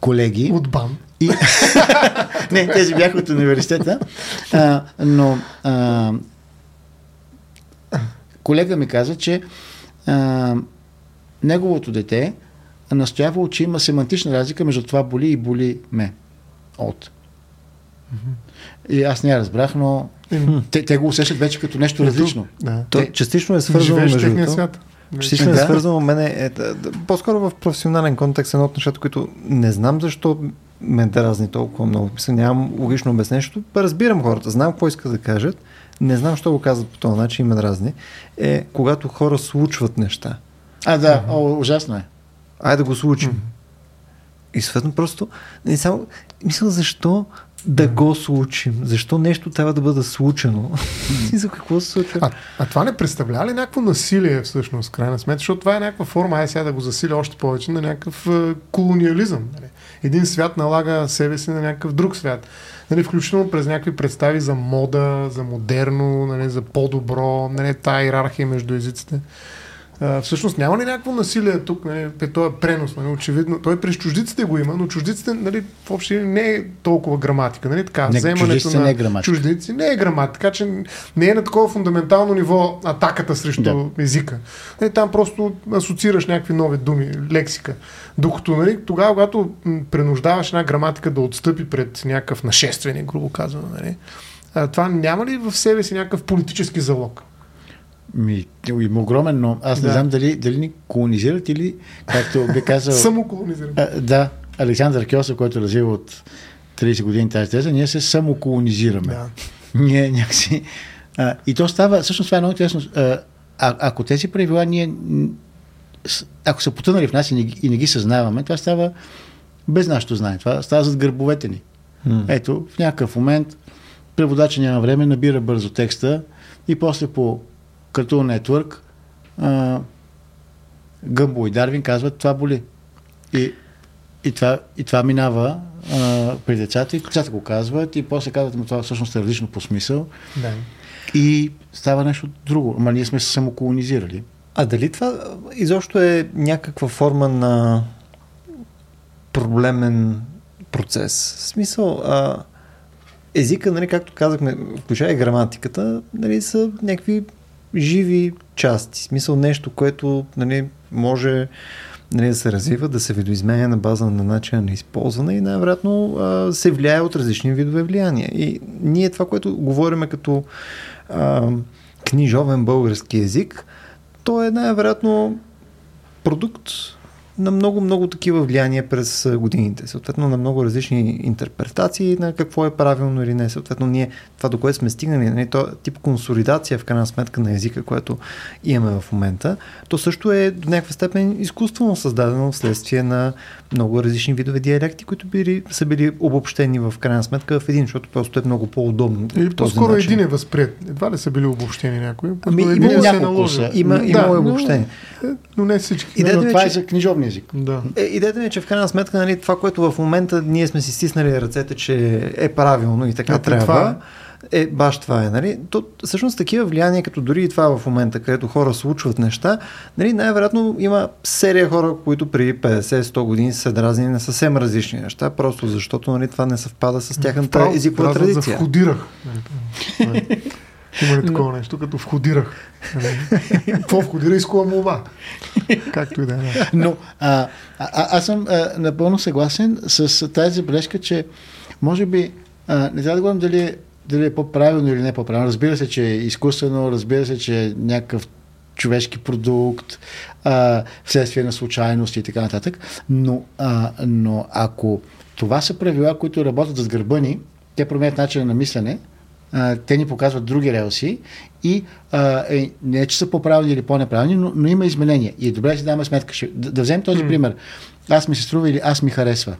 Speaker 2: колеги.
Speaker 3: От БАН.
Speaker 2: И... не, тези бяха от университета. А, но а, колега ми каза, че а, неговото дете настоявало, че има семантична разлика между това боли и боли ме. От. И аз не я разбрах, но те, те го усещат вече като нещо различно.
Speaker 3: Да.
Speaker 1: То
Speaker 2: Те-
Speaker 1: частично е свързано между
Speaker 3: свят.
Speaker 1: Частично е
Speaker 2: Да.
Speaker 1: свързано мене, е, да, да, по-скоро в професионален контекст едно от нещата, които не знам защо ме дразни толкова много. Мисля, нямам логично обяснение, защото разбирам хората, знам какво искат да кажат, не знам, що го казват по този начин и ме дразни, е когато хора случват неща.
Speaker 2: А, да, о, ужасно е.
Speaker 1: Айде да го случим. И съответно просто, не само, мисля, защо да го случим? Защо нещо трябва да бъде случено? И за какво се случва?
Speaker 3: А, а това не представлява ли някакво насилие всъщност, крайна сметка? Защото това е някаква форма, ай сега да го засиля още повече, на някакъв е, колониализъм. Нали? Един свят налага себе си на някакъв друг свят. Нали, включително през някакви представи за мода, за модерно, нали, за по-добро, нали, тая иерархия между езиците. А, всъщност няма ли някакво насилие тук, нали, е този пренос, нали, очевидно. Той през чуждиците го има, но чуждиците нали, въобще не е толкова граматика. Нали, така,
Speaker 2: Не,
Speaker 3: вземането на
Speaker 2: не е граматика.
Speaker 3: чуждици не е граматика, така че не е на такова фундаментално ниво атаката срещу
Speaker 2: Да.
Speaker 3: езика. Нали, там просто асоциираш някакви нови думи, лексика. Докато нали, тогава, когато принуждаваш една граматика да отстъпи пред някакъв нашественик, грубо казано, нали, това няма ли в себе си някакъв политически залог?
Speaker 2: Ми, има огромен, но аз не
Speaker 3: Да.
Speaker 2: знам дали, дали ни колонизират или, както би казал...
Speaker 3: Самоколонизиране.
Speaker 2: А, да, Александър Кьоса, който развива от 30 години тази теза, ние се самоколонизираме.
Speaker 3: Да.
Speaker 2: Ние някакси... А, и то става, всъщност това е много интересно. А, а, ако тези правила ние... Ако са потънали в нас и не, ги- и не ги съзнаваме, това става без нашето знание. Това става зад гърбовете ни.
Speaker 1: М.
Speaker 2: Ето, в някакъв момент преводача няма време, набира бързо текста и после по Cartoon Network а, Гъмбо и Дарвин казват това боли. И, и, това, и това минава а, при децата и децата го казват и после казват, но това всъщност е различно по смисъл
Speaker 3: Да.
Speaker 2: и става нещо друго. Ама ние сме се самоколонизирали.
Speaker 1: А дали това изобщо е някаква форма на проблемен, процес. В смисъл, а, езика, нали, както казахме, включая и граматиката, нали, са някакви живи части. Смисъл нещо, което нали, може нали, да се развива, да се видоизменя на база на начина на използване и най-вероятно се влияе от различни видове влияния. И ние това, което говориме като а, книжовен български язик, то е най-вероятно продукт на много-много такива влияния през годините. Съответно на много различни интерпретации на какво е правилно или не. Съответно ние това до което сме стигнали, нали, то тип консолидация в крайна сметка на езика, което имаме в момента, то също е до някаква степен изкуствено създадено вследствие на много различни видове диалекти, които били, са били обобщени в крайна сметка в един, защото просто е много по-удобно.
Speaker 3: Или по-скоро начин. един е възприят. Едва ли са били обобщени някои?
Speaker 1: Ами, има няколко са. Има, да, има обобщени.
Speaker 3: Но, но не всички.
Speaker 2: Но, е, това е за книжовни език.
Speaker 3: Да.
Speaker 1: Е, идеята ми е, че в крайна сметка нали, това, което в момента ние сме си стиснали ръцете, че е правилно и така а, трябва. Това е, баш това е, нали? То, всъщност такива влияния, като дори и това в момента, където хора случват неща, нали, най-вероятно има серия хора, които преди 50-100 години са дразни на съвсем различни неща, просто защото нали, това не съвпада с тяхната езикова традиция. За
Speaker 3: входирах. Има ли такова нещо, като входирах? Какво входира искова молба? Както и да е.
Speaker 2: Но а, а, аз съм а, напълно съгласен с тази забележка, че може би а, не трябва да говорим дали дали е по-правилно или не по-правилно. Разбира се, че е изкуствено, разбира се, че е някакъв човешки продукт, а, вследствие на случайности и така нататък. Но, а, но ако това са правила, които работят с гърба ни, те променят начина на мислене, а, те ни показват други релси и а, е, не че са по-правилни или по-неправилни, но, но има изменения. И е добре да си даваме сметка. Ще, да, да вземем този mm. пример. Аз ми се струва или аз ми харесва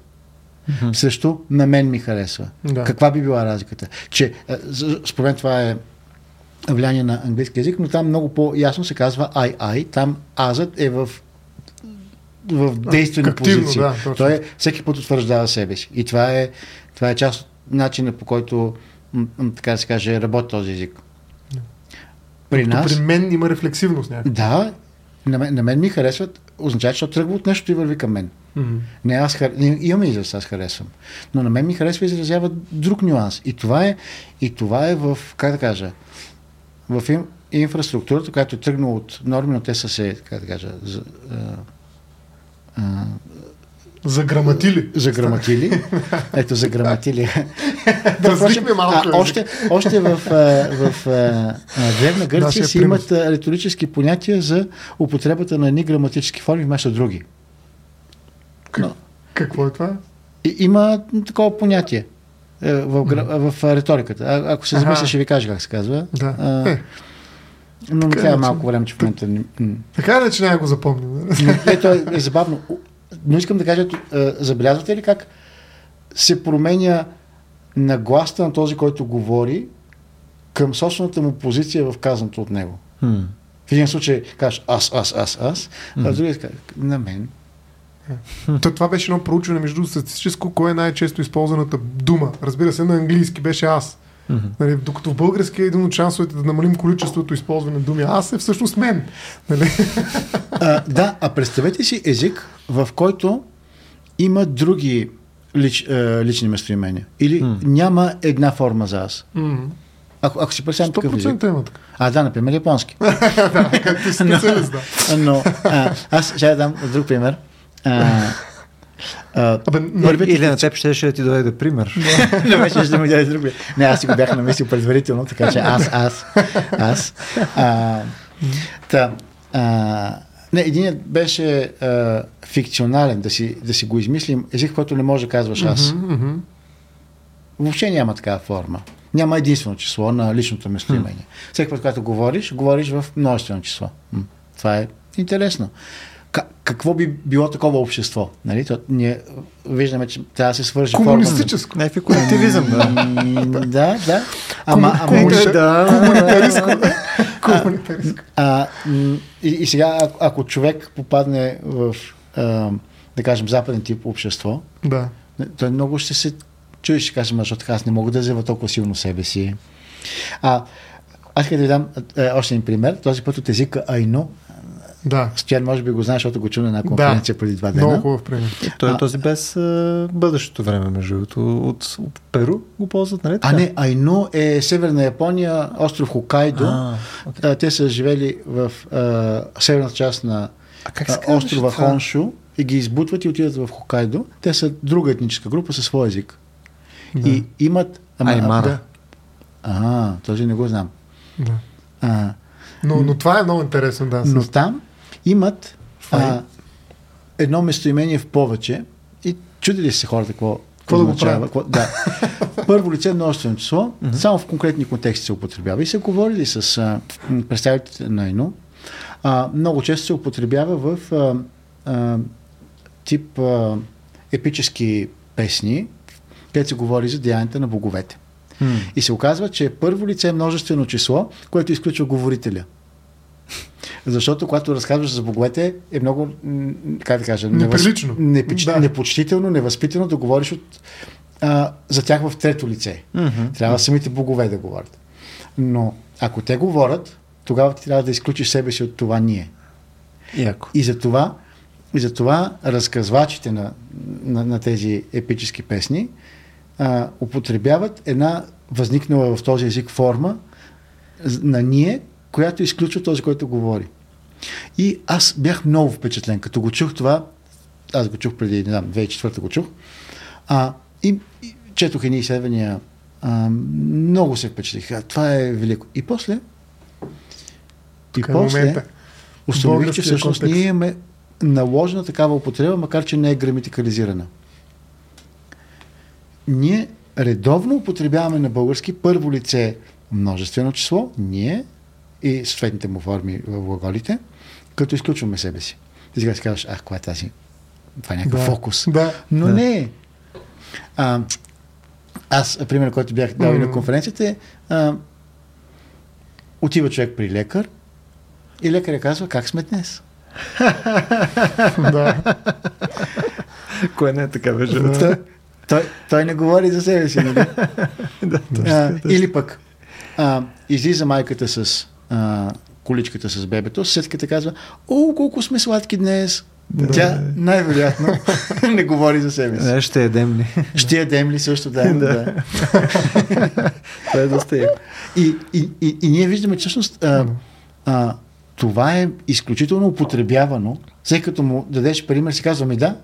Speaker 2: mm-hmm. също на мен ми харесва. Да. Каква би била разликата? Че, според мен това е влияние на английски язик, но там много по-ясно се казва I, I. Там азът е в в действена Активно, позиция. Да, Той е, всеки път утвърждава себе си. И това е, това е част от начина по който, така да се каже, работи този език.
Speaker 3: При нас... При мен има рефлексивност някаква.
Speaker 2: Да, на мен, на мен ми харесват, означава, че тръгва от нещо и върви към мен. Mm-hmm. Не, аз хар... не, имаме израз, аз харесвам. Но на мен ми харесва и изразява друг нюанс. И това е, и това е в, как да кажа, в им, инфраструктурата, която е тръгнала от норми, но те са се, как да кажа, за, а,
Speaker 3: а, Заграмотили.
Speaker 2: Заграмотили. Ето, заграмотили.
Speaker 3: да, впрочем, малко.
Speaker 2: А, още, още в, в, в Древна Гърция си имат риторически понятия за употребата на едни граматически форми вместо други.
Speaker 3: Но, Какво е това?
Speaker 2: И, има такова понятие е, в, в, в риториката. А, ако се замисля, ще ви кажа как се казва.
Speaker 3: Да. А, е.
Speaker 2: Но ми трябва малко време, че в момента...
Speaker 3: Така е, че няма го запомним.
Speaker 2: Ето е, е забавно. Но искам да кажа, забелязвате ли как се променя нагласта на този, който говори към собствената му позиция в казаното от него. Hmm. В един случай кажеш аз, аз, аз, аз, hmm. а в другия кажеш на мен.
Speaker 3: То, това беше едно проучване между статистическо, кое е най-често използваната дума. Разбира се, на английски беше аз. Mm-hmm. Нали, докато в български е един от шансовете да намалим количеството използване на думи. Аз е всъщност мен. Нали?
Speaker 2: А, да, а представете си език, в който има други лич, а, лични местоимения. Или mm. няма една форма за аз. Mm. Ако, ако си представям такъв език.
Speaker 3: Има
Speaker 2: А, да, например, японски.
Speaker 3: да, както специалист, да.
Speaker 2: Но, а, аз ще дам друг пример. А,
Speaker 1: а, Абе, но... Или на теб ще, ще ти доведе пример.
Speaker 2: не беше ще ми даде друг. Не, аз си го бях намислил предварително, така че аз, аз, аз. А, та, а, не, единият беше а, фикционален, да си, да си го измислим, език, който не може да казваш аз. Mm-hmm, mm-hmm. Въобще няма такава форма. Няма единствено число на личното местоимение. Всеки път, когато говориш, говориш в множествено число. Това е интересно какво би било такова общество? Нали? То, ние виждаме, че трябва да се свържи
Speaker 3: Комунистическо.
Speaker 1: Някакви колективизъм, да.
Speaker 2: да, да. Ама,
Speaker 3: ама да. Комунитаристко.
Speaker 2: Комунитаристко. А, и, и сега, ако, човек попадне в, а, да кажем, западен тип общество,
Speaker 3: да.
Speaker 2: той много ще се чуеш, ще каже, защото така аз не мога да заявя толкова силно себе си. А, аз ще да ви дам е, още един пример, този път от езика Айно,
Speaker 3: Да.
Speaker 2: Стоян може би го знаеш, защото го чу на една конференция
Speaker 3: да.
Speaker 2: преди два дена.
Speaker 3: Много хубав пример.
Speaker 1: Той е
Speaker 2: А-
Speaker 1: този без а, бъдещето време, между другото. От, от Перу го ползват, нали?
Speaker 2: А не, Айну е северна Япония, остров Хокайдо.
Speaker 1: А.
Speaker 2: А, те са живели в а, северната част на
Speaker 1: А как се
Speaker 2: а,
Speaker 1: казваше
Speaker 2: острова
Speaker 1: това?
Speaker 2: Хоншу и ги избутват и отиват в Хокайдо. Те са друга етническа група със своя език.
Speaker 3: Да.
Speaker 2: И имат...
Speaker 1: Аймара.
Speaker 2: Да. А, този не го знам.
Speaker 3: Да.
Speaker 2: А,
Speaker 3: Но, но това е много интересно, да.
Speaker 2: но
Speaker 3: с-
Speaker 2: там имат а, едно местоимение в повече и чудили се хората какво,
Speaker 3: Какво да го
Speaker 2: какво- да. Първо лице множествено число, само в конкретни контексти се употребява. И са говорили с а, представителите на ИНО. А, много често се употребява в а, а, тип а, епически песни, където се говори за деянията на боговете.
Speaker 1: М.
Speaker 2: И се оказва, че първо лице е множествено число, което изключва говорителя. Защото когато разказваш за боговете, е много, как да кажа,
Speaker 3: Неприлично.
Speaker 2: непоч...
Speaker 3: Да.
Speaker 2: непочтително, невъзпитано да говориш от, а, за тях в трето лице.
Speaker 1: Мгм.
Speaker 2: Трябва самите богове да говорят. Но ако те говорят, тогава ти трябва да изключиш себе си от това ние.
Speaker 1: Яко.
Speaker 2: И за това, и за това разказвачите на, на, на тези епически песни а, употребяват една възникнала в този език форма на ние, която изключва този, който говори. И аз бях много впечатлен. Като го чух това, аз го чух преди, не знам, 2004 го чух, а, и, и четох едни изследвания, а, много се впечатлих. А, Това е велико. И после, и
Speaker 3: Тук е
Speaker 2: после,
Speaker 3: момента.
Speaker 2: установих, че всъщност
Speaker 3: контекст.
Speaker 2: ние имаме наложена такава употреба, макар че не е граматикализирана. Ние редовно употребяваме на български първо лице множествено число, ние и съответните му форми в глаголите, като изключваме себе си. Ти сега си казваш, ах, коя е тази? Това е някакъв
Speaker 3: Да.
Speaker 2: фокус.
Speaker 3: Да.
Speaker 2: Но
Speaker 1: Да.
Speaker 2: не. А, аз, пример, който бях дал и на конференцията е, а, отива човек при лекар и лекаря казва, как сме днес?
Speaker 3: да.
Speaker 1: Кое не е така,
Speaker 3: Да.
Speaker 2: Той, той, той не говори за себе си, нали? а, или пък а, излиза майката с а, количката с бебето, съседката казва, о, колко сме сладки днес.
Speaker 1: Да.
Speaker 2: Тя най-вероятно не говори за себе си.
Speaker 1: Ще ядем ли?
Speaker 2: Ще ядем ли също, да.
Speaker 1: Да. Това е доста яко.
Speaker 2: И, и, и, и ние виждаме, че всъщност а, а, това е изключително употребявано. Всеки като му дадеш пример, си казва ми да,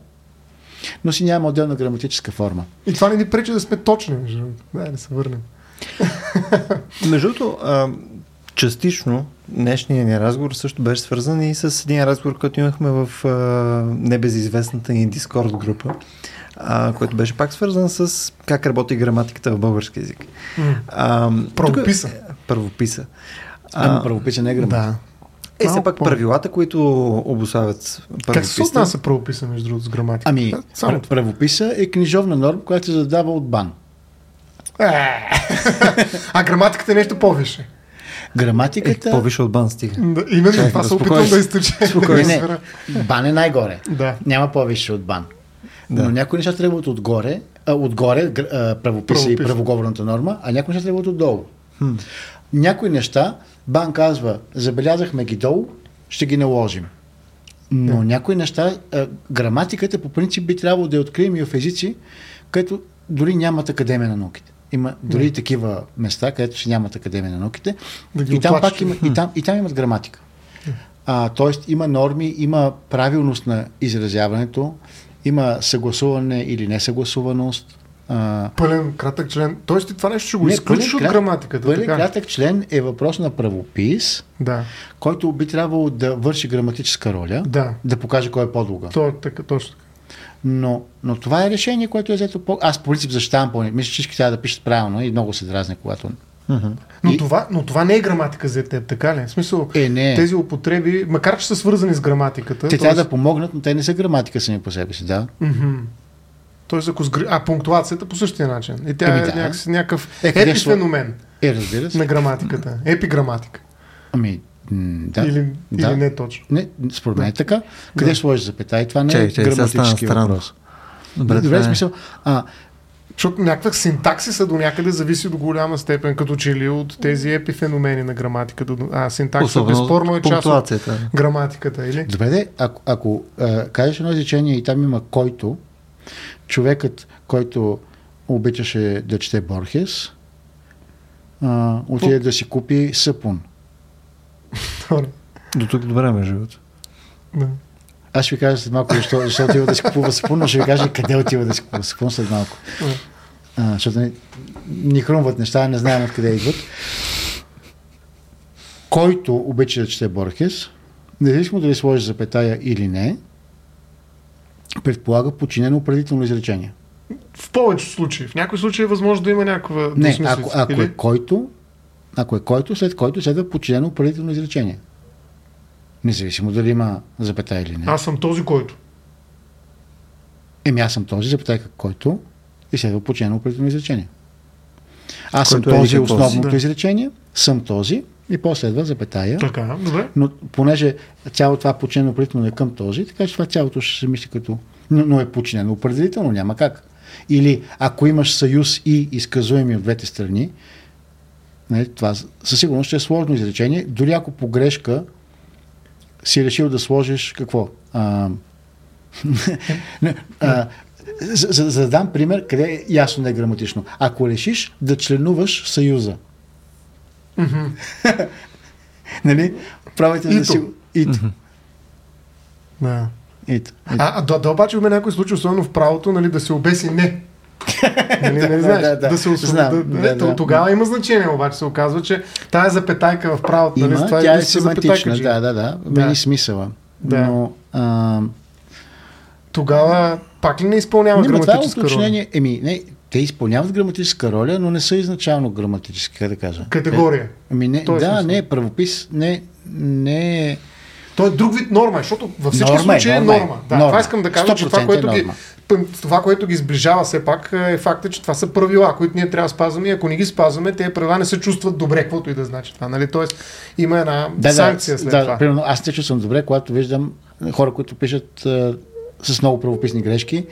Speaker 2: но си няма отделна граматическа форма.
Speaker 3: И това не ни пречи да сме точни. между другото. Да, да се върнем.
Speaker 1: Между другото, частично днешния ни разговор също беше свързан и с един разговор, който имахме в а, небезизвестната ни Discord група, а, който беше пак свързан с как работи граматиката в български язик.
Speaker 3: М.
Speaker 1: А, тук-
Speaker 3: Правописа.
Speaker 1: е, Правописа.
Speaker 2: Ами правописа не е граматика.
Speaker 3: Да.
Speaker 1: Е, все пак
Speaker 3: по-
Speaker 1: правилата, които обославят
Speaker 3: Как се отнася правописа, между другото, с граматика?
Speaker 2: Ами,
Speaker 3: само
Speaker 2: пр- правописа е книжовна норма, която се задава от бан.
Speaker 3: Е. а граматиката е нещо по-више.
Speaker 1: Е,
Speaker 2: Граматиката...
Speaker 1: по-више от бан стига.
Speaker 3: Да, именно
Speaker 1: Чакай,
Speaker 3: това се опитвам да изтъча.
Speaker 2: Не, не, бан е най-горе.
Speaker 3: Да.
Speaker 2: Няма повече от бан.
Speaker 1: Да.
Speaker 2: Но някои неща тръгват отгоре, а, отгоре а, правописа и правоговорната норма, а някои неща тръгват отдолу.
Speaker 1: Хм.
Speaker 2: Някои неща, бан казва, забелязахме ги долу, ще ги наложим. Но
Speaker 3: Да.
Speaker 2: някои неща, а, граматиката по принцип би трябвало да я открием и в езици, където дори нямат академия на науките. Има дори и такива места, където си нямат академия на науките.
Speaker 3: Да
Speaker 2: и, там пак има, и, там, и там имат граматика. А, тоест има норми, има правилност на изразяването, има съгласуване или несъгласуваност. А,
Speaker 3: Пълен кратък член. Тоест ти това нещо ще го
Speaker 2: Не,
Speaker 3: изключиш от
Speaker 2: крат-
Speaker 3: граматиката.
Speaker 2: Пълен
Speaker 3: така?
Speaker 2: кратък член е въпрос на правопис,
Speaker 3: Да.
Speaker 2: който би трябвало да върши граматическа роля,
Speaker 3: Да.
Speaker 2: да покаже кой е подлога.
Speaker 3: То така, точно така.
Speaker 2: Но, но това е решение, което е взето по... Аз по принцип защитавам по Мисля, че всички трябва да пишат правилно и много се дразня, когато...
Speaker 1: Мгм.
Speaker 3: Но,
Speaker 2: И-
Speaker 3: това, но това не е граматика за теб, така ли? В смисъл,
Speaker 2: Е, не.
Speaker 3: тези употреби, макар че са свързани с граматиката.
Speaker 2: Те трябва да помогнат, но те не са граматика сами по себе си, да.
Speaker 3: Мгм. Тоест, ако сгр... А, пунктуацията по същия начин. И тя
Speaker 2: Еми
Speaker 3: е
Speaker 2: да.
Speaker 3: някакъв, някакъв
Speaker 2: Е,
Speaker 3: епифеномен
Speaker 2: Е, разбира се.
Speaker 3: на граматиката. Епиграматика.
Speaker 2: Ами, да.
Speaker 3: Или,
Speaker 2: да.
Speaker 3: или не точно.
Speaker 2: Не, според мен е така. Къде
Speaker 3: Да.
Speaker 2: сложиш запетая? Това не
Speaker 1: Чай,
Speaker 2: е
Speaker 1: чай, стана
Speaker 2: граматически въпрос.
Speaker 1: Добре,
Speaker 2: Добре,
Speaker 1: е.
Speaker 2: смисъл. А,
Speaker 3: Защото някаква синтаксиса до някъде зависи до голяма степен, като че ли от тези епифеномени на граматиката. А синтаксиса
Speaker 1: Особено
Speaker 3: безспорно е част от граматиката, или?
Speaker 2: Добре, де, ако, ако а, кажеш едно изречение и там има който, човекът, който обичаше да чете Борхес, а, отиде да си купи съпун.
Speaker 3: Добре.
Speaker 1: До тук добре ме живот.
Speaker 3: Да.
Speaker 2: Аз ще ви кажа след малко защо, защо отива да си купува съпун, но ще ви кажа къде отива да си купува съпун след малко.
Speaker 3: Да.
Speaker 2: А, защото ни, ни хрумват неща, не знаем откъде идват. Който обича да чете Борхес, независимо дали сложи запетая или не, предполага подчинено определително изречение.
Speaker 3: В повечето случаи. В някои случаи е възможно да има някаква
Speaker 2: Не, ако, ако
Speaker 3: или?
Speaker 2: е който, ако е който, след който следва подчинено определително изречение. Независимо дали има запетая или не.
Speaker 3: Аз съм този, който.
Speaker 2: Еми аз съм този, запетайка който и следва подчинено определително изречение. Аз съм
Speaker 1: Който е
Speaker 2: този
Speaker 1: си.
Speaker 2: основното
Speaker 3: Да.
Speaker 2: изречение, съм този и после следва запетая.
Speaker 3: Така, добре.
Speaker 2: Но понеже цялото това подчинено определително е към този, така че това цялото ще се мисли като... Но, но е подчинено определително, няма как. Или ако имаш съюз и изказуеми от двете страни, не, това със сигурност ще е сложно изречение. Дори ако по грешка си решил да сложиш какво? А, за, за, за да дам пример, къде е ясно не е граматично. Ако решиш да членуваш съюза, нали? Правите да си... Ито.
Speaker 3: Да.
Speaker 2: Ито.
Speaker 3: А, а да, да обаче има някои случаи, особено в правото, нали, да се обеси не. Нали, нали, знаеш,
Speaker 2: да, да.
Speaker 3: да се освободи. Да,
Speaker 2: да,
Speaker 3: да,
Speaker 2: да.
Speaker 3: Тогава има значение, обаче се оказва, че тая запетайка в правото, нали, това
Speaker 2: тя е
Speaker 3: запетайка,
Speaker 2: семантична, да, да, да, мени смисъла.
Speaker 3: Да.
Speaker 2: Но а,
Speaker 3: Тогава пак ли не изпълнява
Speaker 2: не, ма това е
Speaker 3: граматическа роля?
Speaker 2: Еми, не, те изпълняват граматическа роля, но не са изначално граматически, как да кажа.
Speaker 3: Категория.
Speaker 2: Е, ами не,
Speaker 3: Той е
Speaker 2: да,
Speaker 3: смисъл.
Speaker 2: не, правопис, не, не е...
Speaker 3: Той е друг вид норма, защото във всички
Speaker 2: Норма е,
Speaker 3: случаи е
Speaker 2: норма е.
Speaker 3: норма. Да,
Speaker 2: Норма.
Speaker 3: това искам да кажа, че това
Speaker 2: 100%
Speaker 3: което,
Speaker 2: е
Speaker 3: ги. Това, което ги сближава все пак е факта, че това са правила, които ние трябва да спазваме и ако не ги спазваме, тези правила не се чувстват добре, каквото и да значи това. Нали? Тоест има една
Speaker 2: Да,
Speaker 3: санкция
Speaker 2: да,
Speaker 3: след
Speaker 2: да,
Speaker 3: това.
Speaker 2: Примерно, аз не чувствам добре, когато виждам хора, които пишат а, с много правописни грешки.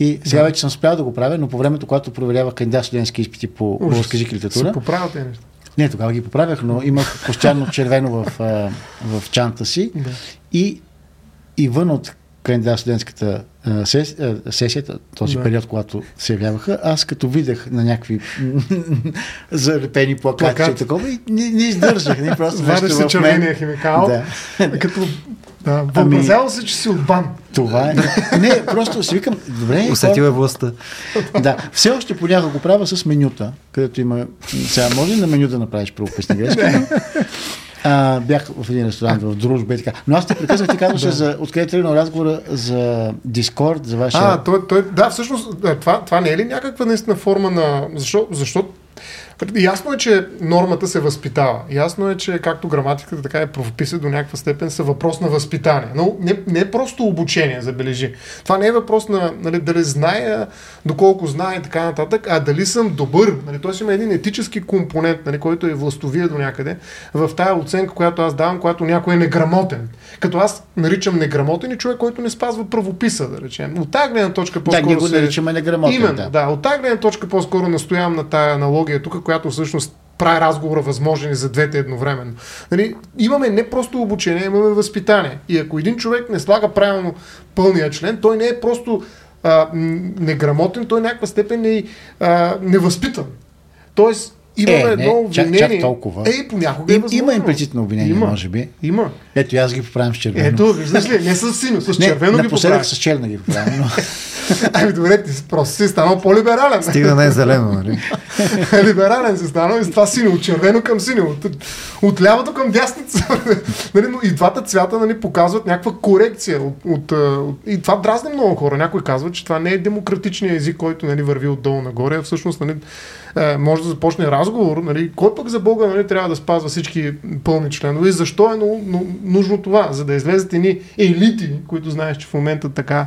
Speaker 2: И сега
Speaker 3: Да.
Speaker 2: вече съм спрял да го правя, но по времето, когато проверявах кандидат студентски изпити по българска език и литература,
Speaker 3: Се тези неща.
Speaker 2: Не, тогава ги поправях, но имах постоянно червено в, а, в чанта си
Speaker 3: Да.
Speaker 2: и, и вън от кандидат студентската сесията, този
Speaker 3: Да.
Speaker 2: период, когато се явяваха, аз като видях на някакви залепени плакати
Speaker 3: Плакат.
Speaker 2: и такова, и не, не издържах. Не, просто нещо
Speaker 3: се червения химикал,
Speaker 2: Да.
Speaker 3: като да, въобразява се, че си от бан.
Speaker 2: Това е. Не, просто си викам, добре,
Speaker 1: Усетил е властта.
Speaker 2: Да, все още понякога го правя с менюта, където има... Сега може ли на меню да направиш правописни грешки? А, бях в един ресторант в дружба и така. Но аз те прекъснах, ти казваше
Speaker 3: Да.
Speaker 2: за откъде тръгна разговора за Дискорд, за вашия...
Speaker 3: А, той, той, да, всъщност, да, това, това не е ли някаква наистина форма на... Защо? Защо? Ясно е, че нормата се възпитава. Ясно е, че както граматиката, така и правописа до някаква степен са въпрос на възпитание. Но не, не е просто обучение, забележи. Това не е въпрос на нали, дали зная, доколко знае и така нататък, а дали съм добър. Нали, Тоест има един етически компонент, нали, който е властовия до някъде, в тая оценка, която аз давам, когато някой е неграмотен. Като аз наричам неграмотен и човек, който не спазва правописа, да речем. От тази гледна точка
Speaker 2: да,
Speaker 3: по-скоро
Speaker 2: ние го наричаме неграмотен.
Speaker 3: Именно,
Speaker 2: да.
Speaker 3: да. От тази гледна точка по-скоро настоявам на тая аналогия тук, която всъщност прави разговора възможен и за двете едновременно. Нали, имаме не просто обучение, имаме възпитание. И ако един човек не слага правилно пълния член, той не е просто а, неграмотен, той в някаква степен е а, невъзпитан. Тоест, имаме
Speaker 2: Е, не,
Speaker 3: едно
Speaker 2: чак-
Speaker 3: обвинение.
Speaker 2: чак толкова.
Speaker 3: Е, понякога е възможно.
Speaker 2: има имплицитно обвинение,
Speaker 3: Има.
Speaker 2: може би.
Speaker 3: Има.
Speaker 2: Ето, и аз ги поправям с червено.
Speaker 3: Ето, виждаш ли, не с синьо, с
Speaker 2: не,
Speaker 3: червено ги
Speaker 2: напоследък
Speaker 3: поправя.
Speaker 2: с черна ги поправям. Но...
Speaker 3: Ами добре, ти си- просто си станал по-либерален.
Speaker 1: Стига не е зелено, нали?
Speaker 3: Либерален се стана и с това синьо, от червено към синьо, от, от лявото към дясница. нали, но и двата цвята нали, показват някаква корекция. От, от, от, и това дразни много хора. Някой казва, че това не е демократичният език, който нали, върви отдолу нагоре. а Всъщност нали, е, може да започне разговор. Нали, кой пък за Бога нали, трябва да спазва всички пълни членове и защо е ну, ну, нужно това? За да излезат едни елити, които знаеш, че в момента така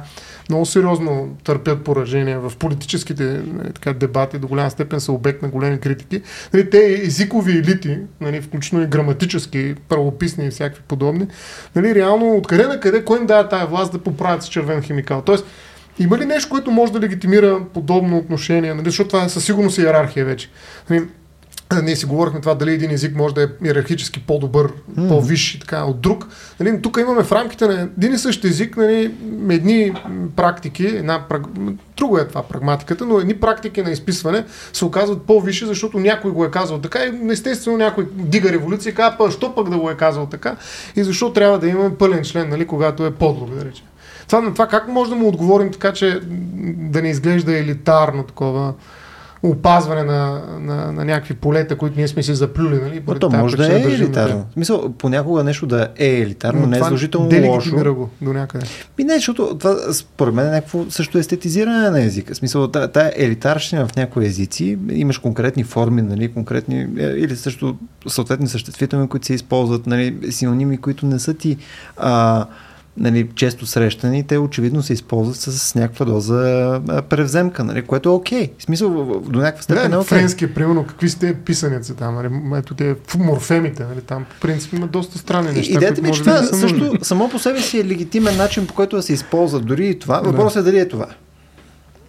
Speaker 3: много сериозно търпят поражения в политическите нали, така, дебати, до голяма степен са обект на големи критики. Нали, те езикови елити, нали, включително и граматически, правописни и всякакви подобни, нали, реално откъде на къде, кой им дава тая власт да поправят с червен химикал? Тоест, Има ли нещо, което може да легитимира подобно отношение? Нали? Защото това е със сигурност иерархия вече. Нали? Ние си говорихме това дали един език може да е иерархически по-добър, mm. по-висш и така от друг. Нали, тук имаме в рамките на един и същ език нали, едни практики, една, друго е това прагматиката, но едни практики на изписване се оказват по-висши, защото някой го е казал така и естествено някой дига революция и казва, що пък да го е казал така и защо трябва да имаме пълен член, нали, когато е подлог, да речем. Това, на това как може да му отговорим така, че да не изглежда елитарно такова опазване на, на, на някакви полета, които ние сме си заплюли. Нали?
Speaker 1: Но то може да е елитарно. Да. В смисъл, понякога нещо да е елитарно, Но не е задължително лошо.
Speaker 3: го до някъде.
Speaker 1: И не, защото това според мен е някакво също естетизиране на езика. В смисъл, тая, тая елитарщина в някои езици, имаш конкретни форми, нали, конкретни, е, или също съответни съществителни, които се използват, нали, синоними, които не са ти а, нали, често срещани, те очевидно се използват с някаква доза превземка, нали, което е окей. Okay. В смисъл, до някаква степен
Speaker 3: да,
Speaker 1: е окей. Okay.
Speaker 3: Френския, примерно, какви сте писаници там, нали, ето те морфемите, нали, там по принцип има доста странни неща.
Speaker 1: Идеята ми е, че това да също само по себе си е легитимен начин, по който да се използва дори и това. Въпросът е дали е това.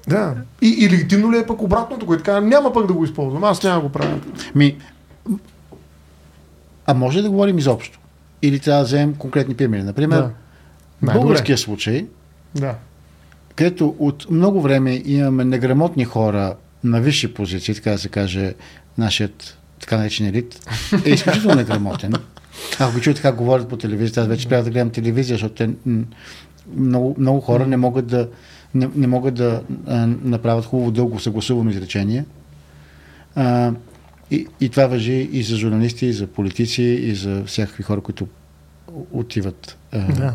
Speaker 3: Да. И, и легитимно ли е пък обратното, което така, няма пък да го използвам, аз няма да го правя.
Speaker 2: Ми, а може да говорим изобщо? Или трябва да вземем конкретни примери? Например, да българския случай,
Speaker 3: да.
Speaker 2: където от много време имаме неграмотни хора на висши позиции, така да се каже, нашият така наречен елит, е изключително неграмотен. Ако чуете как говорят по телевизията, аз вече трябва да гледам телевизия, защото те, много, много хора не могат да, не, не могат да а, направят хубаво дълго съгласувано изречение. А, и, и това въжи и за журналисти, и за политици, и за всякакви хора, които отиват.
Speaker 3: Да.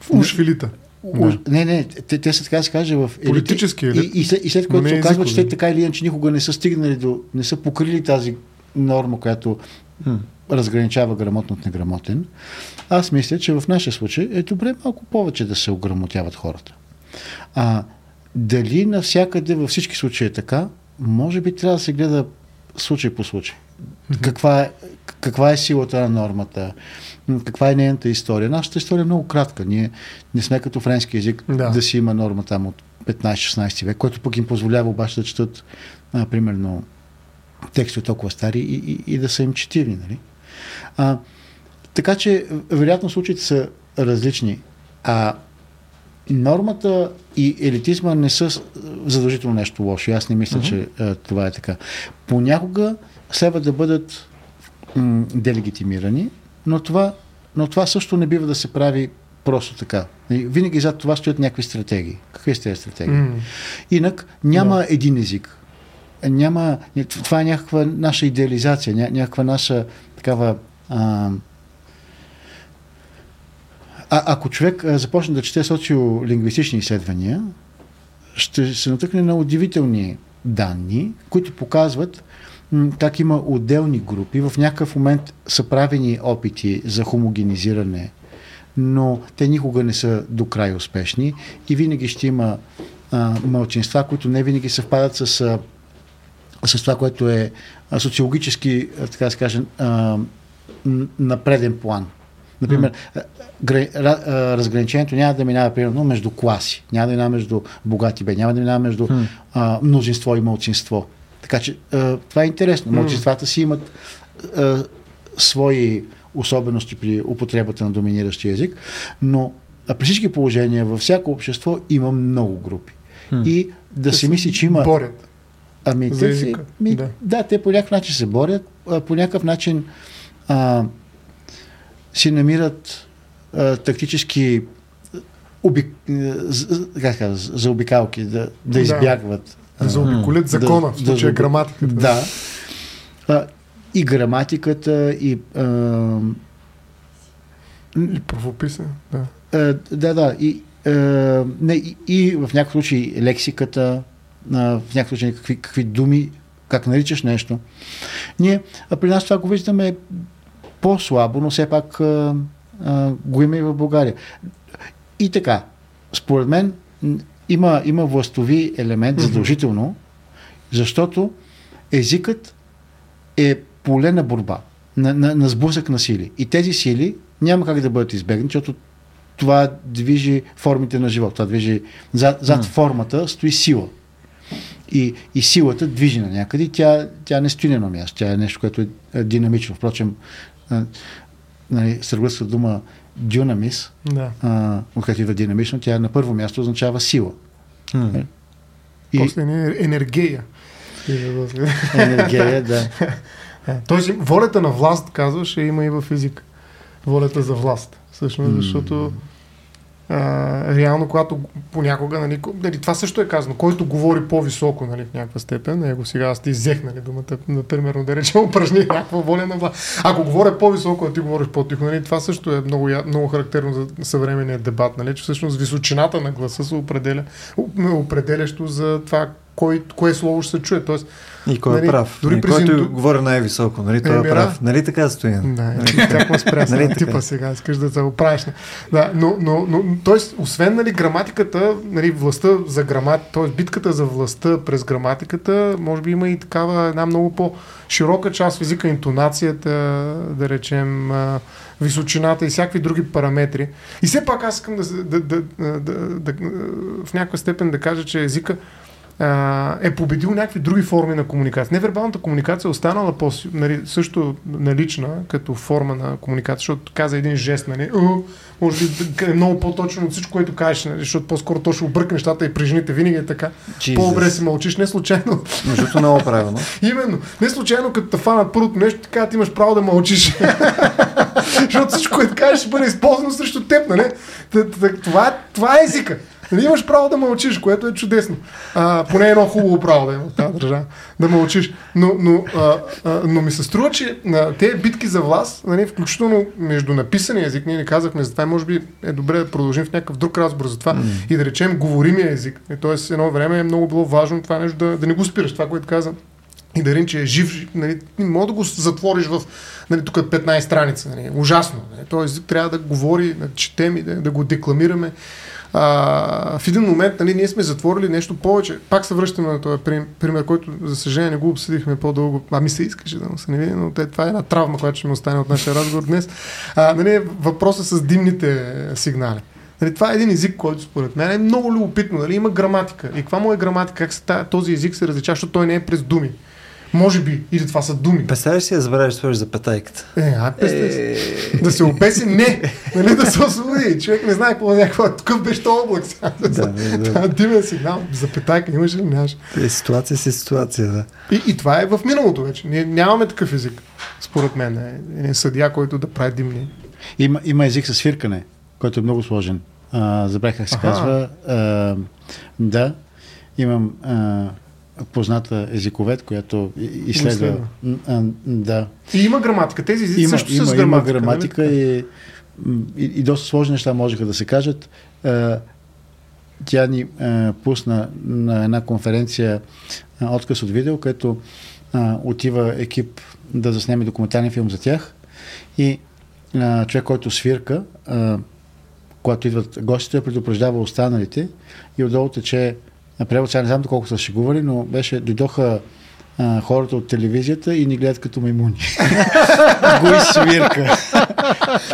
Speaker 3: В ушвилита.
Speaker 2: Да. Не, не, те, те са така да се каже в
Speaker 3: елити. Политически елит.
Speaker 2: И, и, след, и след което се оказва, че те така или иначе никога не са стигнали до, не са покрили тази норма, която м- разграничава грамотно от неграмотен. Аз мисля, че в нашия случай е добре малко повече да се ограмотяват хората. А дали навсякъде във всички случаи е така, може би трябва да се гледа случай по случай. Каква е, каква е силата на нормата? Каква е нейната история. Нашата история е много кратка. Ние не сме като френски язик да, да си има норма там от 15-16 век, което пък им позволява обаче да четат, а, примерно, текстове толкова стари и, и, и да са им четивни. Нали? А, така че, вероятно, случаите са различни. А нормата и елитизма не са задължително нещо лошо. Аз не мисля, uh-huh. че а, това е така. Понякога следва да бъдат м- делегитимирани, но това, но това също не бива да се прави просто така. Винаги зад това стоят някакви стратегии. Какви сте тези стратегии? Mm. Инак няма yeah. един език. Няма, това е някаква наша идеализация, ня, някаква наша такава. А, а, ако човек а, започне да чете социолингвистични изследвания, ще се натъкне на удивителни данни, които показват, как има отделни групи. В някакъв момент са правени опити за хомогенизиране, но те никога не са до край успешни и винаги ще има а, мълчинства, които не винаги съвпадат с, с това, което е социологически, така да се каже, на преден план. Например, mm. разграничението няма да минава примерно между класи, няма да минава между богати бе, няма да минава между mm. а, мнозинство и мълчинство. Така че а, това е интересно. Младсинствата си имат а, свои особености при употребата на доминиращия език, но а при всички положения във всяко общество има много групи. Hmm. И да се мисли, че има...
Speaker 3: Борят.
Speaker 2: Ами, те си, ми, да. да, те по някакъв начин се борят, а, по някакъв начин а, си намират а, тактически уби, как казва, за обикалки, да, да избягват
Speaker 3: да заобиколят закона, да, в случая да, граматиката.
Speaker 2: Да. А, и граматиката, и... А,
Speaker 3: и правописа, да.
Speaker 2: А, да, да. И, а, не, и, и в някакъв случай лексиката, а, в някакъв случай какви, какви думи, как наричаш нещо. Ние а при нас това го виждаме по-слабо, но все пак а, а, го има и в България. И така, според мен има, има властови елемент задължително, защото езикът е поле на борба, на, на, на сблъсък на сили. И тези сили няма как да бъдат избегнати, защото това движи формите на живот. Това движи, зад, зад формата стои сила. И, и силата движи на някъде. Тя, тя не стои на едно място. Тя е нещо, което е динамично. Впрочем, нали, съргълска дума дюнамис,
Speaker 3: Да.
Speaker 2: а, откъдето идва динамично, тя на първо място означава сила.
Speaker 1: М.
Speaker 2: И
Speaker 3: После не енергия.
Speaker 2: енергия, да.
Speaker 3: Тоест, волята на власт, казваш, е има и в език. Волята за власт. Всъщност, защото реално, когато понякога, нали, нали, това също е казано, който говори по-високо, нали, в някаква степен, него сега аз ти иззех, нали, думата, например, да речем, упражни някаква воля на власт. Ако говоря по-високо, а ти говориш по-тихо, нали, това също е много, много характерно за съвременния дебат, нали, че всъщност височината на гласа се определя, определящо за това, кой, кое слово ще се чуе. Тоест,
Speaker 1: И кой
Speaker 3: Нали,
Speaker 1: е прав?
Speaker 3: дори
Speaker 1: Нали, който говори най-високо, нали? Той е
Speaker 3: да.
Speaker 1: прав. Нали така стои?
Speaker 3: Да, ме спря
Speaker 1: Нали
Speaker 3: нали,
Speaker 1: така?
Speaker 3: типа сега, искаш да се оправиш. Да, но, но, но, т.е. освен нали, граматиката, нали, властта за грамат, т.е. битката за властта през граматиката, може би има и такава една много по-широка част в езика, интонацията, да речем, височината и всякакви други параметри. И все пак аз искам да, да, да, да, да, да в някаква степен да кажа, че езика а, е победил някакви други форми на комуникация. Невербалната комуникация е останала по, нали, също налична като форма на комуникация, защото каза един жест, нали, може би е много по-точно от всичко, което кажеш, нали, защото по-скоро то ще обърка нещата и при жените винаги е така.
Speaker 1: Jesus.
Speaker 3: По-добре си мълчиш, не случайно.
Speaker 1: Между много правилно.
Speaker 3: Именно. Не случайно, като те фанат първото нещо, така ти имаш право да мълчиш. Защото всичко, което кажеш, ще бъде използвано срещу теб, нали? Това, това е езика. Нали, имаш право да мълчиш, което е чудесно. А, поне едно хубаво право да има в тази държава. Да мълчиш. Но, но, а, а, но ми се струва, че а, тези битки за власт, нали, включително между написания език, ние не казахме за това, може би е добре да продължим в някакъв друг разговор за това и да речем говоримия език. И, Тоест, едно време е много било важно това нещо да, да не го спираш, това, което каза и Дарин, че е жив, нали, не мога да го затвориш в нали, тук 15 страница. Нали, ужасно. Нали. Език трябва да говори, да четем и да, да го декламираме. А, в един момент нали, ние сме затворили нещо повече. Пак се връщаме на този прим- пример, който за съжаление не го обсъдихме по-дълго. А ми се искаше да му се не види, но това е една травма, която ще ми остане от нашия разговор днес. А, нали, въпросът с димните сигнали. Нали, това е един език, който според мен е много любопитно. Нали, има граматика. И каква му е граматика? Как се, този език се различава, защото той не е през думи. Може би. Или това са думи.
Speaker 1: Представяш си да забравиш да сложиш запетайката.
Speaker 3: Е, а.
Speaker 1: Е,
Speaker 3: Да се обеси, не. Нали, да се освободи. Човек не знае какво е някаква. Такъв беше този облак сега.
Speaker 1: Да, да, да.
Speaker 3: Това димен сигнал. Запетайка имаш ли? Нямаш.
Speaker 1: е, ситуация си ситуация, да.
Speaker 3: И, и това е в миналото вече. Ние нямаме такъв език. Според мен. Е, един съдия, който да прави димни.
Speaker 2: Има, има език с свиркане, който е много сложен. А, забравих как се
Speaker 3: Аха.
Speaker 2: казва. А, да, имам а, позната езиковед, която изследва.
Speaker 3: изследва.
Speaker 2: М, А, да.
Speaker 3: И има граматика. Тези езици
Speaker 2: Има,
Speaker 3: също
Speaker 2: има,
Speaker 3: с
Speaker 2: има
Speaker 3: граматика.
Speaker 2: граматика
Speaker 3: нали?
Speaker 2: и, и, и доста сложни неща можеха да се кажат. А, тя ни а, пусна на една конференция а, отказ от видео, където а, отива екип да заснеме документален филм за тях и а, човек, който свирка, а, когато идват гостите, предупреждава останалите и отдолу тече превод. Сега не знам доколко са шегували, но беше, дойдоха а, хората от телевизията и ни гледат като маймуни. го изсвирка.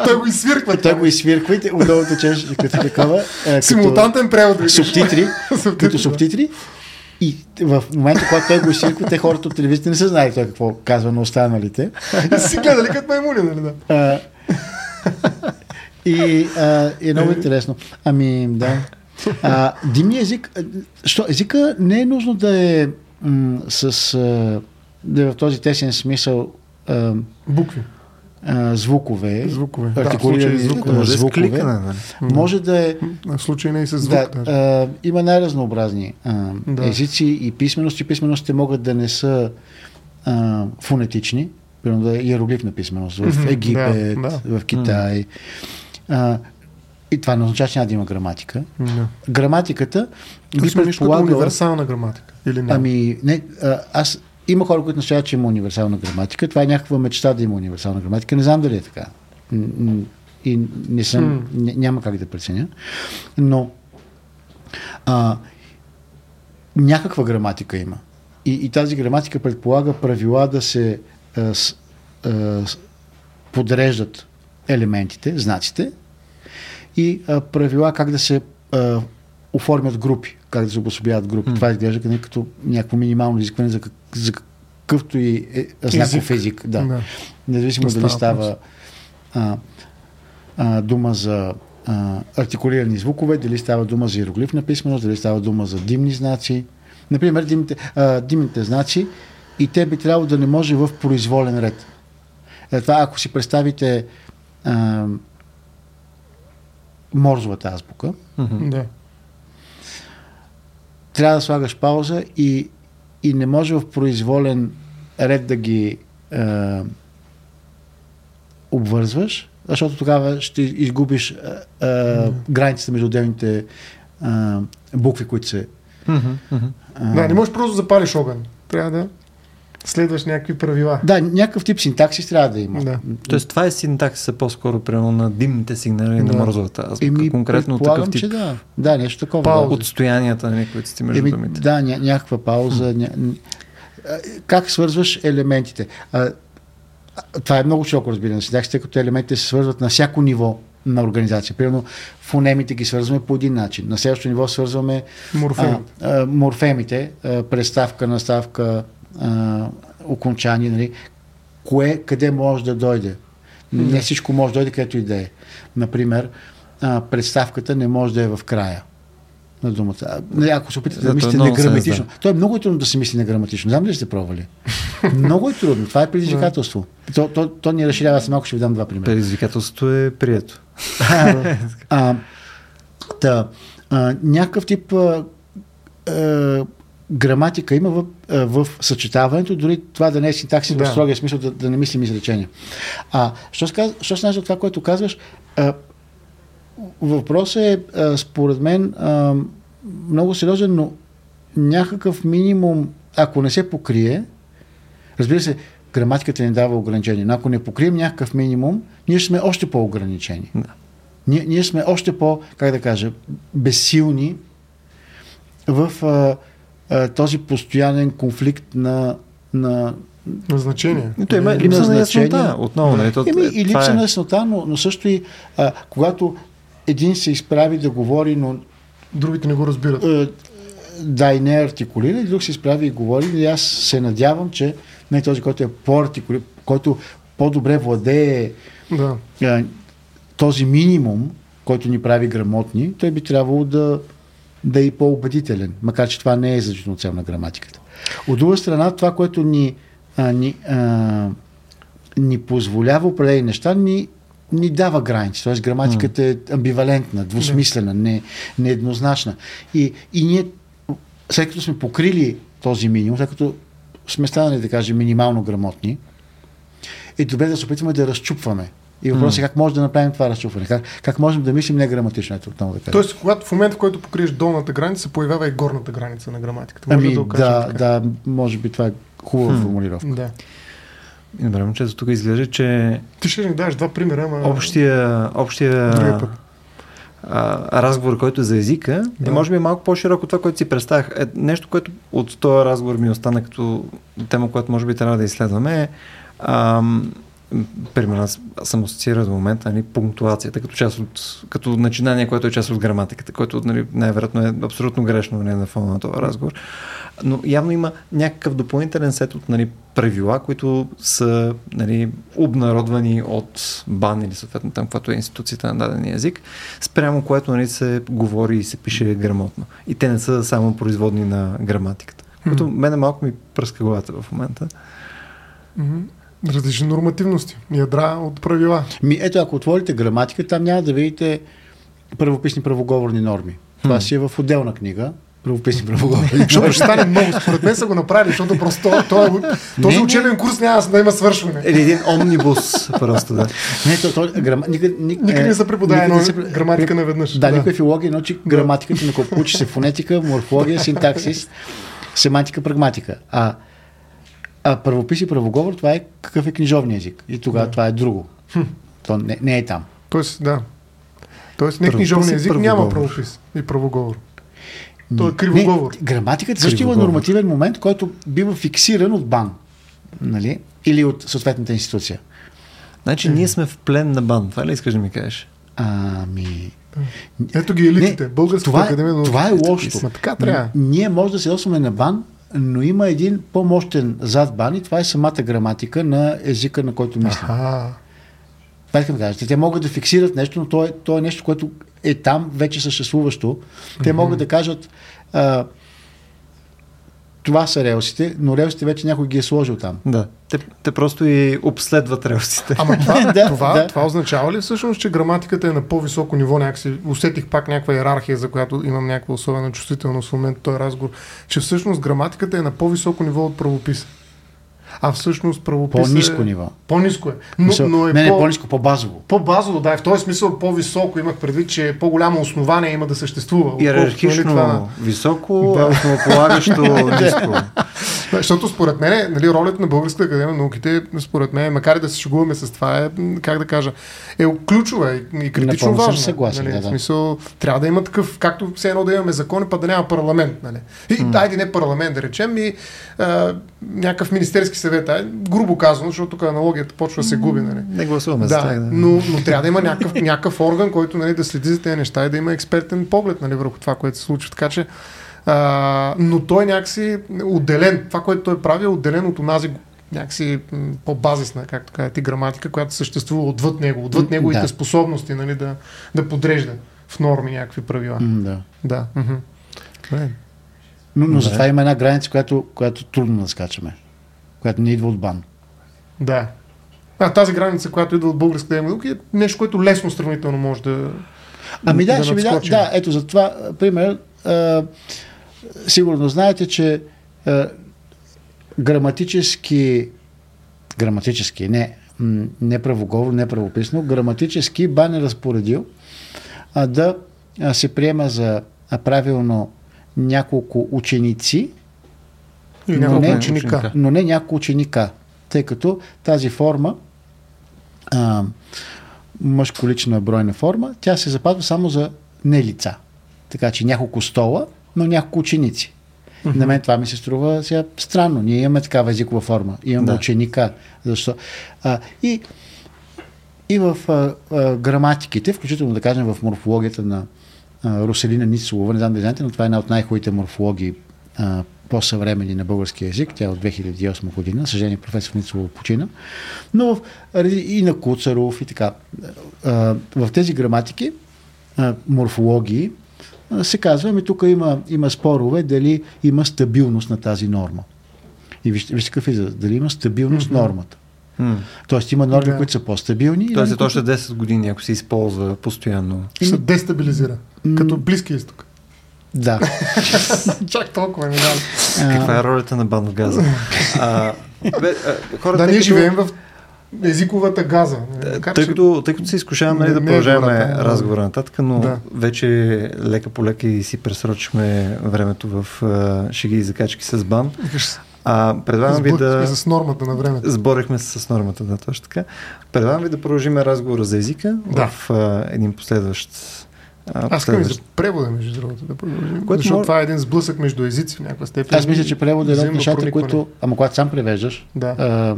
Speaker 3: Той го изсвирква.
Speaker 2: Той го изсвирква и отдолу тече като такова. е,
Speaker 3: Симултантен превод.
Speaker 2: субтитри, като субтитри. И в момента, когато той го изсвирква, те хората от телевизията не са знали той какво казва на останалите.
Speaker 3: И си гледали като маймуни, нали да?
Speaker 2: А, и а, е много интересно. Ами, да. А, димния език, що, езика не е нужно да е м, с а, да е в този тесен смисъл а,
Speaker 3: Букви.
Speaker 2: а, звукове,
Speaker 3: Звукове. Да,
Speaker 2: артикулирани
Speaker 3: случая звукове.
Speaker 1: Може да
Speaker 2: звукове.
Speaker 1: кликане, нали?
Speaker 2: Може да е
Speaker 3: В случай не и с звук.
Speaker 2: да, а, има най-разнообразни а,
Speaker 3: Да.
Speaker 2: езици и писмености. Писменостите могат да не са а, фонетични, примерно да е иероглифна писменост в Египет,
Speaker 3: да,
Speaker 2: в Китай. А, и това не означава, че няма да има граматика.
Speaker 3: Да.
Speaker 2: Граматиката би
Speaker 3: Би
Speaker 2: предполагала...
Speaker 3: универсална граматика. Или не?
Speaker 2: Ами, не, а, аз има хора, които настояват, че има универсална граматика. Това е някаква мечта да има универсална граматика. Не знам дали е така. И не съм, ня- няма как да преценя. Но а, някаква граматика има. И, и тази граматика предполага правила да се а, с, а, подреждат елементите, знаците и а, правила как да се а, оформят групи, как да се обособяват групи.
Speaker 1: М.
Speaker 2: Това изглежда като, като някакво минимално изискване за, как, за какъвто и е, знаков език. Да.
Speaker 3: Да.
Speaker 2: Независимо
Speaker 3: Да
Speaker 2: дали
Speaker 3: става
Speaker 2: става а, а, дума за а, артикулирани звукове, дали става дума за иероглифна писменост, дали става дума за димни знаци. Например, димните, а, димните знаци и те би трябвало да не може в произволен ред. Е, това, ако си представите а, морзовата азбука.
Speaker 3: Да.
Speaker 2: трябва да слагаш пауза и, и не може в произволен ред да ги е, обвързваш, защото тогава ще изгубиш е, е, границите между отделните е, букви, които се.
Speaker 1: Мгм.
Speaker 2: Е,
Speaker 3: Да, не можеш просто да запалиш огън. Трябва да следваш някакви правила.
Speaker 2: да, някакъв тип синтаксис трябва да има.
Speaker 3: Да.
Speaker 1: Тоест това е синтаксиса по-скоро примерно на димните сигнали на
Speaker 3: Да.
Speaker 1: морзовата азбука.
Speaker 2: Еми,
Speaker 1: Конкретно такъв тип
Speaker 2: че да. Да, нещо такова.
Speaker 3: Пауза.
Speaker 2: Да.
Speaker 1: отстоянията, нали, които сте между
Speaker 2: Еми,
Speaker 1: думите.
Speaker 2: да, ня, някаква пауза. Ня, как свързваш елементите? А, това е много широко разбиране на синтаксис, тъй като елементите се свързват на всяко ниво на организация. Примерно фонемите ги свързваме по един начин. На следващото ниво свързваме
Speaker 3: Морфем.
Speaker 2: а, а, морфемите, а, преставка, наставка, а, окончание, нали? Кое, къде може да дойде? Не всичко може да дойде където и да е. Например, а, представката не може да е в края на думата. А, нали, ако се опитате
Speaker 1: Да,
Speaker 2: да,
Speaker 1: е
Speaker 2: мислите неграматично.
Speaker 1: да.
Speaker 2: То е много трудно да се мисли неграматично. Знам ли сте пробвали? много е трудно. Това е предизвикателство. то, то, то ни разширява. Аз малко ще ви дам два примера.
Speaker 1: Предизвикателството е прието.
Speaker 2: а, та, а, някакъв тип а, а, граматика има в, а, в съчетаването, дори това да не е синтаксис
Speaker 3: Да.
Speaker 2: в строгия смисъл, да, да не мислим изречения. А, що се, каз- що се от това, което казваш, а, въпросът е, а, според мен, а, много сериозен, но някакъв минимум, ако не се покрие, разбира се, граматиката ни дава ограничения, но ако не покрием някакъв минимум, ние сме още по-ограничени.
Speaker 1: Да.
Speaker 2: Ние, ние сме още по, как да кажа, безсилни в а, а, този постоянен конфликт на, на
Speaker 3: Назначение.
Speaker 1: И то има липса на яснота. Отново, нали? То,
Speaker 2: Еми, и
Speaker 1: това
Speaker 2: липса
Speaker 1: е.
Speaker 2: на яснота, но, но също и а, когато един се изправи да говори, но
Speaker 3: Другите не го разбират.
Speaker 2: е, да и не артикулира, и друг се изправи и говори. И аз се надявам, че не този, който е по-артикулиран, който по-добре владее
Speaker 3: Да.
Speaker 2: а, този минимум, който ни прави грамотни, той би трябвало да, да е по-убедителен, макар че това не е задължително цел на граматиката. От друга страна, това, което ни, а, ни, а, ни позволява определени неща, ни, ни дава граници. Тоест граматиката е амбивалентна, двусмислена, не, нееднозначна. И, и ние, след като сме покрили този минимум, след като сме станали, да кажем, минимално грамотни, е добре да се опитваме да разчупваме. И въпросът е как може да направим това разчупване. Как, как можем да мислим неграматично, ето отново да кажа.
Speaker 3: Тоест, когато в момента, в който покриеш долната граница, появява и горната граница на граматиката. Може
Speaker 2: ами
Speaker 3: да,
Speaker 2: да,
Speaker 3: така.
Speaker 2: да, може би това е хубава
Speaker 1: Хм.
Speaker 2: формулировка.
Speaker 3: да.
Speaker 1: И Добре, момчето, тук изглежда, че
Speaker 3: Ти ще ни даш два примера, ама...
Speaker 1: общия, общия а, разговор, който е за езика, да.
Speaker 3: Да.
Speaker 1: е може би малко по-широко от това, което си представях. Е, нещо, което от този разговор ми остана като тема, която може би трябва да изследваме е ам, примерно аз съм асоциирал до момента нали, пунктуацията като част от, като начинание, което е част от граматиката, което нали, най-вероятно е абсолютно грешно нали, на фона на този разговор. Но явно има някакъв допълнителен сет от нали, правила, които са нали, обнародвани от БАН или съответно там, каквато е институцията на дадения език, спрямо което нали, се говори и се пише грамотно. И те не са само производни на граматиката. Което мене малко ми пръска главата в момента.
Speaker 3: Мгм. Различни нормативности. Ядра от правила.
Speaker 2: Ми, ето, ако отворите граматика, там няма да видите правописни правоговорни норми. Това си е в отделна книга. Правописни правоговорни
Speaker 3: Защото ще стане много. Според мен са го направили, защото просто то, то, този
Speaker 2: Не,
Speaker 3: учебен курс няма да има свършване.
Speaker 1: Или един омнибус просто, да.
Speaker 2: Не, то, то, грама... никъде, ник,
Speaker 3: Никъде
Speaker 2: е,
Speaker 3: не се преподава
Speaker 2: не се
Speaker 3: граматика наведнъж.
Speaker 2: Да,
Speaker 3: Да.
Speaker 2: никой филология научи граматиката, но учи се фонетика, морфология, синтаксис, семантика, прагматика. А, а правопис и правоговор, това е какъв е книжовния език. И тогава
Speaker 3: Да.
Speaker 2: това е друго. То не, не е там.
Speaker 3: Тоест, да. Тоест, не книжовния език няма
Speaker 1: правоговор.
Speaker 3: правопис и правоговор. То е кривоговор.
Speaker 2: Не, граматиката също има нормативен момент, който бива фиксиран от БАН. Нали? Или от съответната институция.
Speaker 1: Значи ние сме в плен на бан. Това ли искаш да ми кажеш?
Speaker 2: Ами...
Speaker 3: Ето ги елитите. Българската
Speaker 2: това, е-
Speaker 3: академия на
Speaker 2: това е лошото.
Speaker 3: Ма така трябва.
Speaker 2: Ние може да се осваме на бан, но има един по-мощен зад бан и това е самата граматика на езика, на който мислим.
Speaker 3: Аха.
Speaker 2: Това искам да кажа. Те могат да фиксират нещо, но то е, то е нещо, което е там вече съществуващо. Те могат да кажат а, това са релсите, но релсите вече някой ги е сложил там.
Speaker 1: Да. Те, те просто и обследват релсите.
Speaker 3: Ама това,
Speaker 2: Да,
Speaker 3: това,
Speaker 2: да.
Speaker 3: това означава ли всъщност, че граматиката е на по-високо ниво някакси? Усетих пак някаква иерархия, за която имам някаква особена чувствителност в момента този разговор, че всъщност граматиката е на по-високо ниво от правописа. А всъщност правопис
Speaker 2: По-низко
Speaker 3: е...
Speaker 2: ниво.
Speaker 3: По-ниско е. Но,
Speaker 2: Мисъл,
Speaker 3: но е
Speaker 2: не, не,
Speaker 3: по...
Speaker 2: по-низко, по-базово.
Speaker 3: По-базово, да, и в този смисъл по-високо имах предвид, че по-голямо основание има да съществува. нали,
Speaker 1: Иерархично
Speaker 3: това-
Speaker 1: високо,
Speaker 3: Да.
Speaker 1: основополагащо ниско.
Speaker 3: Да, Защото според мен, нали, ролята на Българската академия на науките, според мен, макар и да се шегуваме с това, е, как да кажа, е ключова и, критично
Speaker 2: Напълно
Speaker 3: важна.
Speaker 2: съгласен,
Speaker 3: нали,
Speaker 2: да,
Speaker 3: В смисъл, трябва да има такъв, както все едно да имаме закони, па да няма парламент. Нали. И дайде не парламент, да речем, и а, някакъв министерски съвет. Ай, грубо казано, защото тук аналогията почва да се губи. Нали.
Speaker 1: Не гласуваме за
Speaker 3: Да,
Speaker 1: тях. Да.
Speaker 3: но, но трябва да има някакъв, някакъв орган, който нали, да следи за тези неща и да има експертен поглед нали, върху това, което се случва. Така че, а, но той е някакси отделен. Това, което той прави, е отделен от онази някакси по-базисна, както казвате, граматика, която съществува отвъд него, отвъд неговите
Speaker 2: да.
Speaker 3: способности нали, да, да подрежда в норми някакви правила.
Speaker 2: Да.
Speaker 3: Да.
Speaker 2: Но, но затова има една граница, която, която трудно да скачаме. Която не идва от бан.
Speaker 3: Да. А тази граница, която идва от българската на науки, е нещо, което лесно сравнително може да.
Speaker 2: Ами да, ще ви да, да, ето за това, пример, а, сигурно знаете, че а, граматически, граматически, не, не правоговор, не правописно, граматически бан е разпоредил а, да а, се приема за а, правилно няколко ученици,
Speaker 3: И
Speaker 2: но не,
Speaker 3: ученика.
Speaker 2: но не няколко ученика, тъй като тази форма, а, мъжко-лична бройна форма, тя се запазва само за не лица. Така че няколко стола, но няколко ученици. Mm-hmm. На мен това ми се струва сега странно. Ние имаме такава езикова форма. Имаме
Speaker 1: Да.
Speaker 2: ученика. Защо? А, и, и в а, а, граматиките, включително да кажем в морфологията на а, Руселина Ницелова, не знам да знаете, но това е една от най-хубавите морфологии а, по-съвремени на българския язик. Тя е от 2008 година. Съжаление, професор Ницелова почина. Но в, и на Куцаров и така. А, в тези граматики, а, морфологии, се казва, ами тук има, има спорове дали има стабилност на тази норма. И вижте, вижте какъв е израз. Дали има стабилност
Speaker 3: Мгм.
Speaker 2: нормата.
Speaker 1: М.
Speaker 2: Тоест има норми,
Speaker 3: Да.
Speaker 2: които са по-стабилни.
Speaker 1: Тоест е още 10 години, ако се използва постоянно.
Speaker 3: се дестабилизира.
Speaker 2: М.
Speaker 3: Като Близки изток.
Speaker 2: Да.
Speaker 3: Чак толкова ми дам.
Speaker 1: Каква е ролята на бан в газа? А, бе, а, хората,
Speaker 3: Да, ние
Speaker 1: като-
Speaker 3: живеем в езиковата газа.
Speaker 1: Е,
Speaker 3: Макар,
Speaker 1: Тъй като, тъй като се изкушавам нали, да
Speaker 3: е
Speaker 1: продължаваме
Speaker 3: да.
Speaker 1: разговора нататък, но
Speaker 3: Да.
Speaker 1: вече лека по лека и си пресрочихме времето в а, шеги и закачки с бан. А, предлагам ви да...
Speaker 3: с нормата на времето.
Speaker 1: Сборихме се с нормата, да, точно така. Предлагам ви да продължим разговора за езика
Speaker 3: Да.
Speaker 1: в а, един последващ... А,
Speaker 3: Аз искам и за превода, между другото, да продължим.
Speaker 1: Което
Speaker 3: Защото
Speaker 1: може-
Speaker 3: това е един сблъсък между езици в някаква степен.
Speaker 2: Аз мисля, че превод е едно от нещата, които... Ама когато сам превеждаш,
Speaker 3: Да.
Speaker 2: а,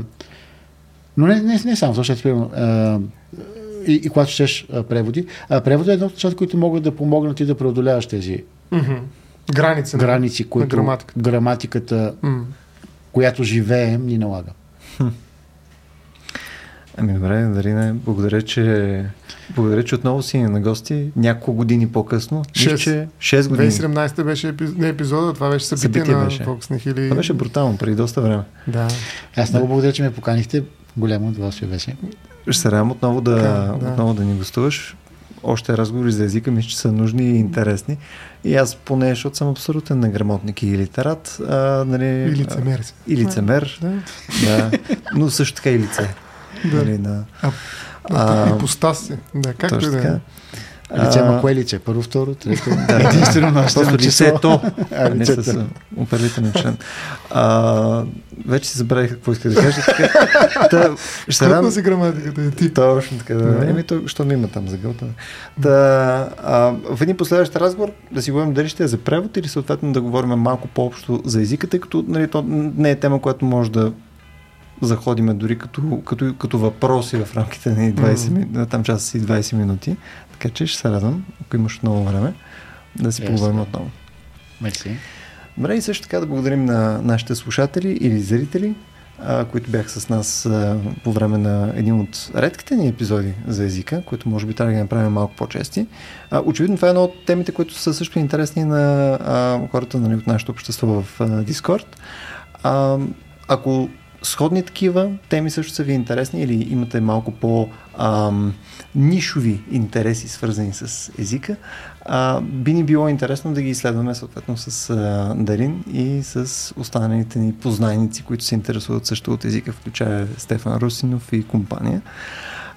Speaker 2: но не, не, не само, защото примерно, и, и когато четеш преводи, а, преводът е едно от нещата, които могат да помогнат и да преодоляваш тези.
Speaker 3: Граница. на-
Speaker 2: граници, които
Speaker 3: граматиката.
Speaker 2: граматиката,
Speaker 3: М.
Speaker 2: която живеем, ни налага.
Speaker 1: Ами добре, Дарина, благодаря, че, благодаря, че отново си на гости няколко години по-късно. Мисля,
Speaker 3: Шест.
Speaker 1: че 6 години.
Speaker 3: 2017 беше епиз... не епизода, това беше събитие,
Speaker 1: Събитие
Speaker 3: на
Speaker 1: беше.
Speaker 3: Fox Nihili.
Speaker 1: Това беше брутално, преди доста време.
Speaker 3: Да.
Speaker 2: Аз много благодаря, че ме поканихте. Голямо удоволствие беше.
Speaker 1: Ще се радвам отново да,
Speaker 3: Така, да.
Speaker 1: отново да ни гостуваш. Още разговори за езика мисля, че са нужни и интересни. И аз поне, защото съм абсолютен неграмотник и литерат. А, нали,
Speaker 3: И лицемер.
Speaker 1: А, и лицемер,
Speaker 3: Да.
Speaker 1: да. Но също така и лице.
Speaker 3: Да.
Speaker 1: Нали, да.
Speaker 3: А,
Speaker 1: А,
Speaker 3: и постас си. Да, както да е.
Speaker 1: така.
Speaker 2: Лице,
Speaker 1: А,
Speaker 2: кое лице? Първо, второ, трето.
Speaker 1: Да.
Speaker 2: Единствено на
Speaker 1: Просто лицето,
Speaker 2: А,
Speaker 1: не с определителен член. А, вече си забравих какво исках да кажа. Та, ще радвам,
Speaker 3: си граматиката е тип.
Speaker 1: Точно така.
Speaker 3: Да.
Speaker 1: Еми, то, що не има там загълта. Да, а, в един последващ разговор да си говорим дали ще е за превод или съответно да говорим малко по-общо за езика, тъй като нали, то не е тема, която може да заходиме дори като, като, като въпроси в рамките на 20 mm. там час и 20 минути. Така че ще се радвам, ако имаш много време, да си yes. поговорим отново.
Speaker 2: Мерси.
Speaker 1: Добре, и също така да благодарим на нашите слушатели или зрители, а, които бяха с нас а, по време на един от редките ни епизоди за езика, които може би трябва да ги направим малко по-чести. А, очевидно това е едно от темите, които са също интересни на а, хората нали, от нашето общество в а, Discord. А, ако сходни такива теми също са ви интересни или имате малко по ам, нишови интереси, свързани с езика, а, би ни било интересно да ги изследваме съответно с а, Дарин и с останалите ни познайници, които се интересуват също от езика, включая Стефан Русинов и компания.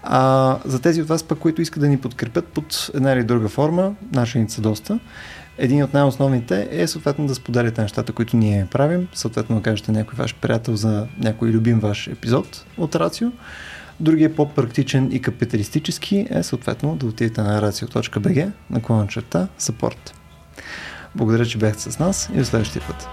Speaker 1: А, за тези от вас пък, които искат да ни подкрепят под една или друга форма, нашите са доста. Един от най-основните е съответно да споделяте нещата, които ние правим, съответно да кажете някой ваш приятел за някой любим ваш епизод от Рацио. Другия по-практичен и капиталистически е съответно да отидете на racio.bg на черта support. Благодаря, че бяхте с нас и до следващия път.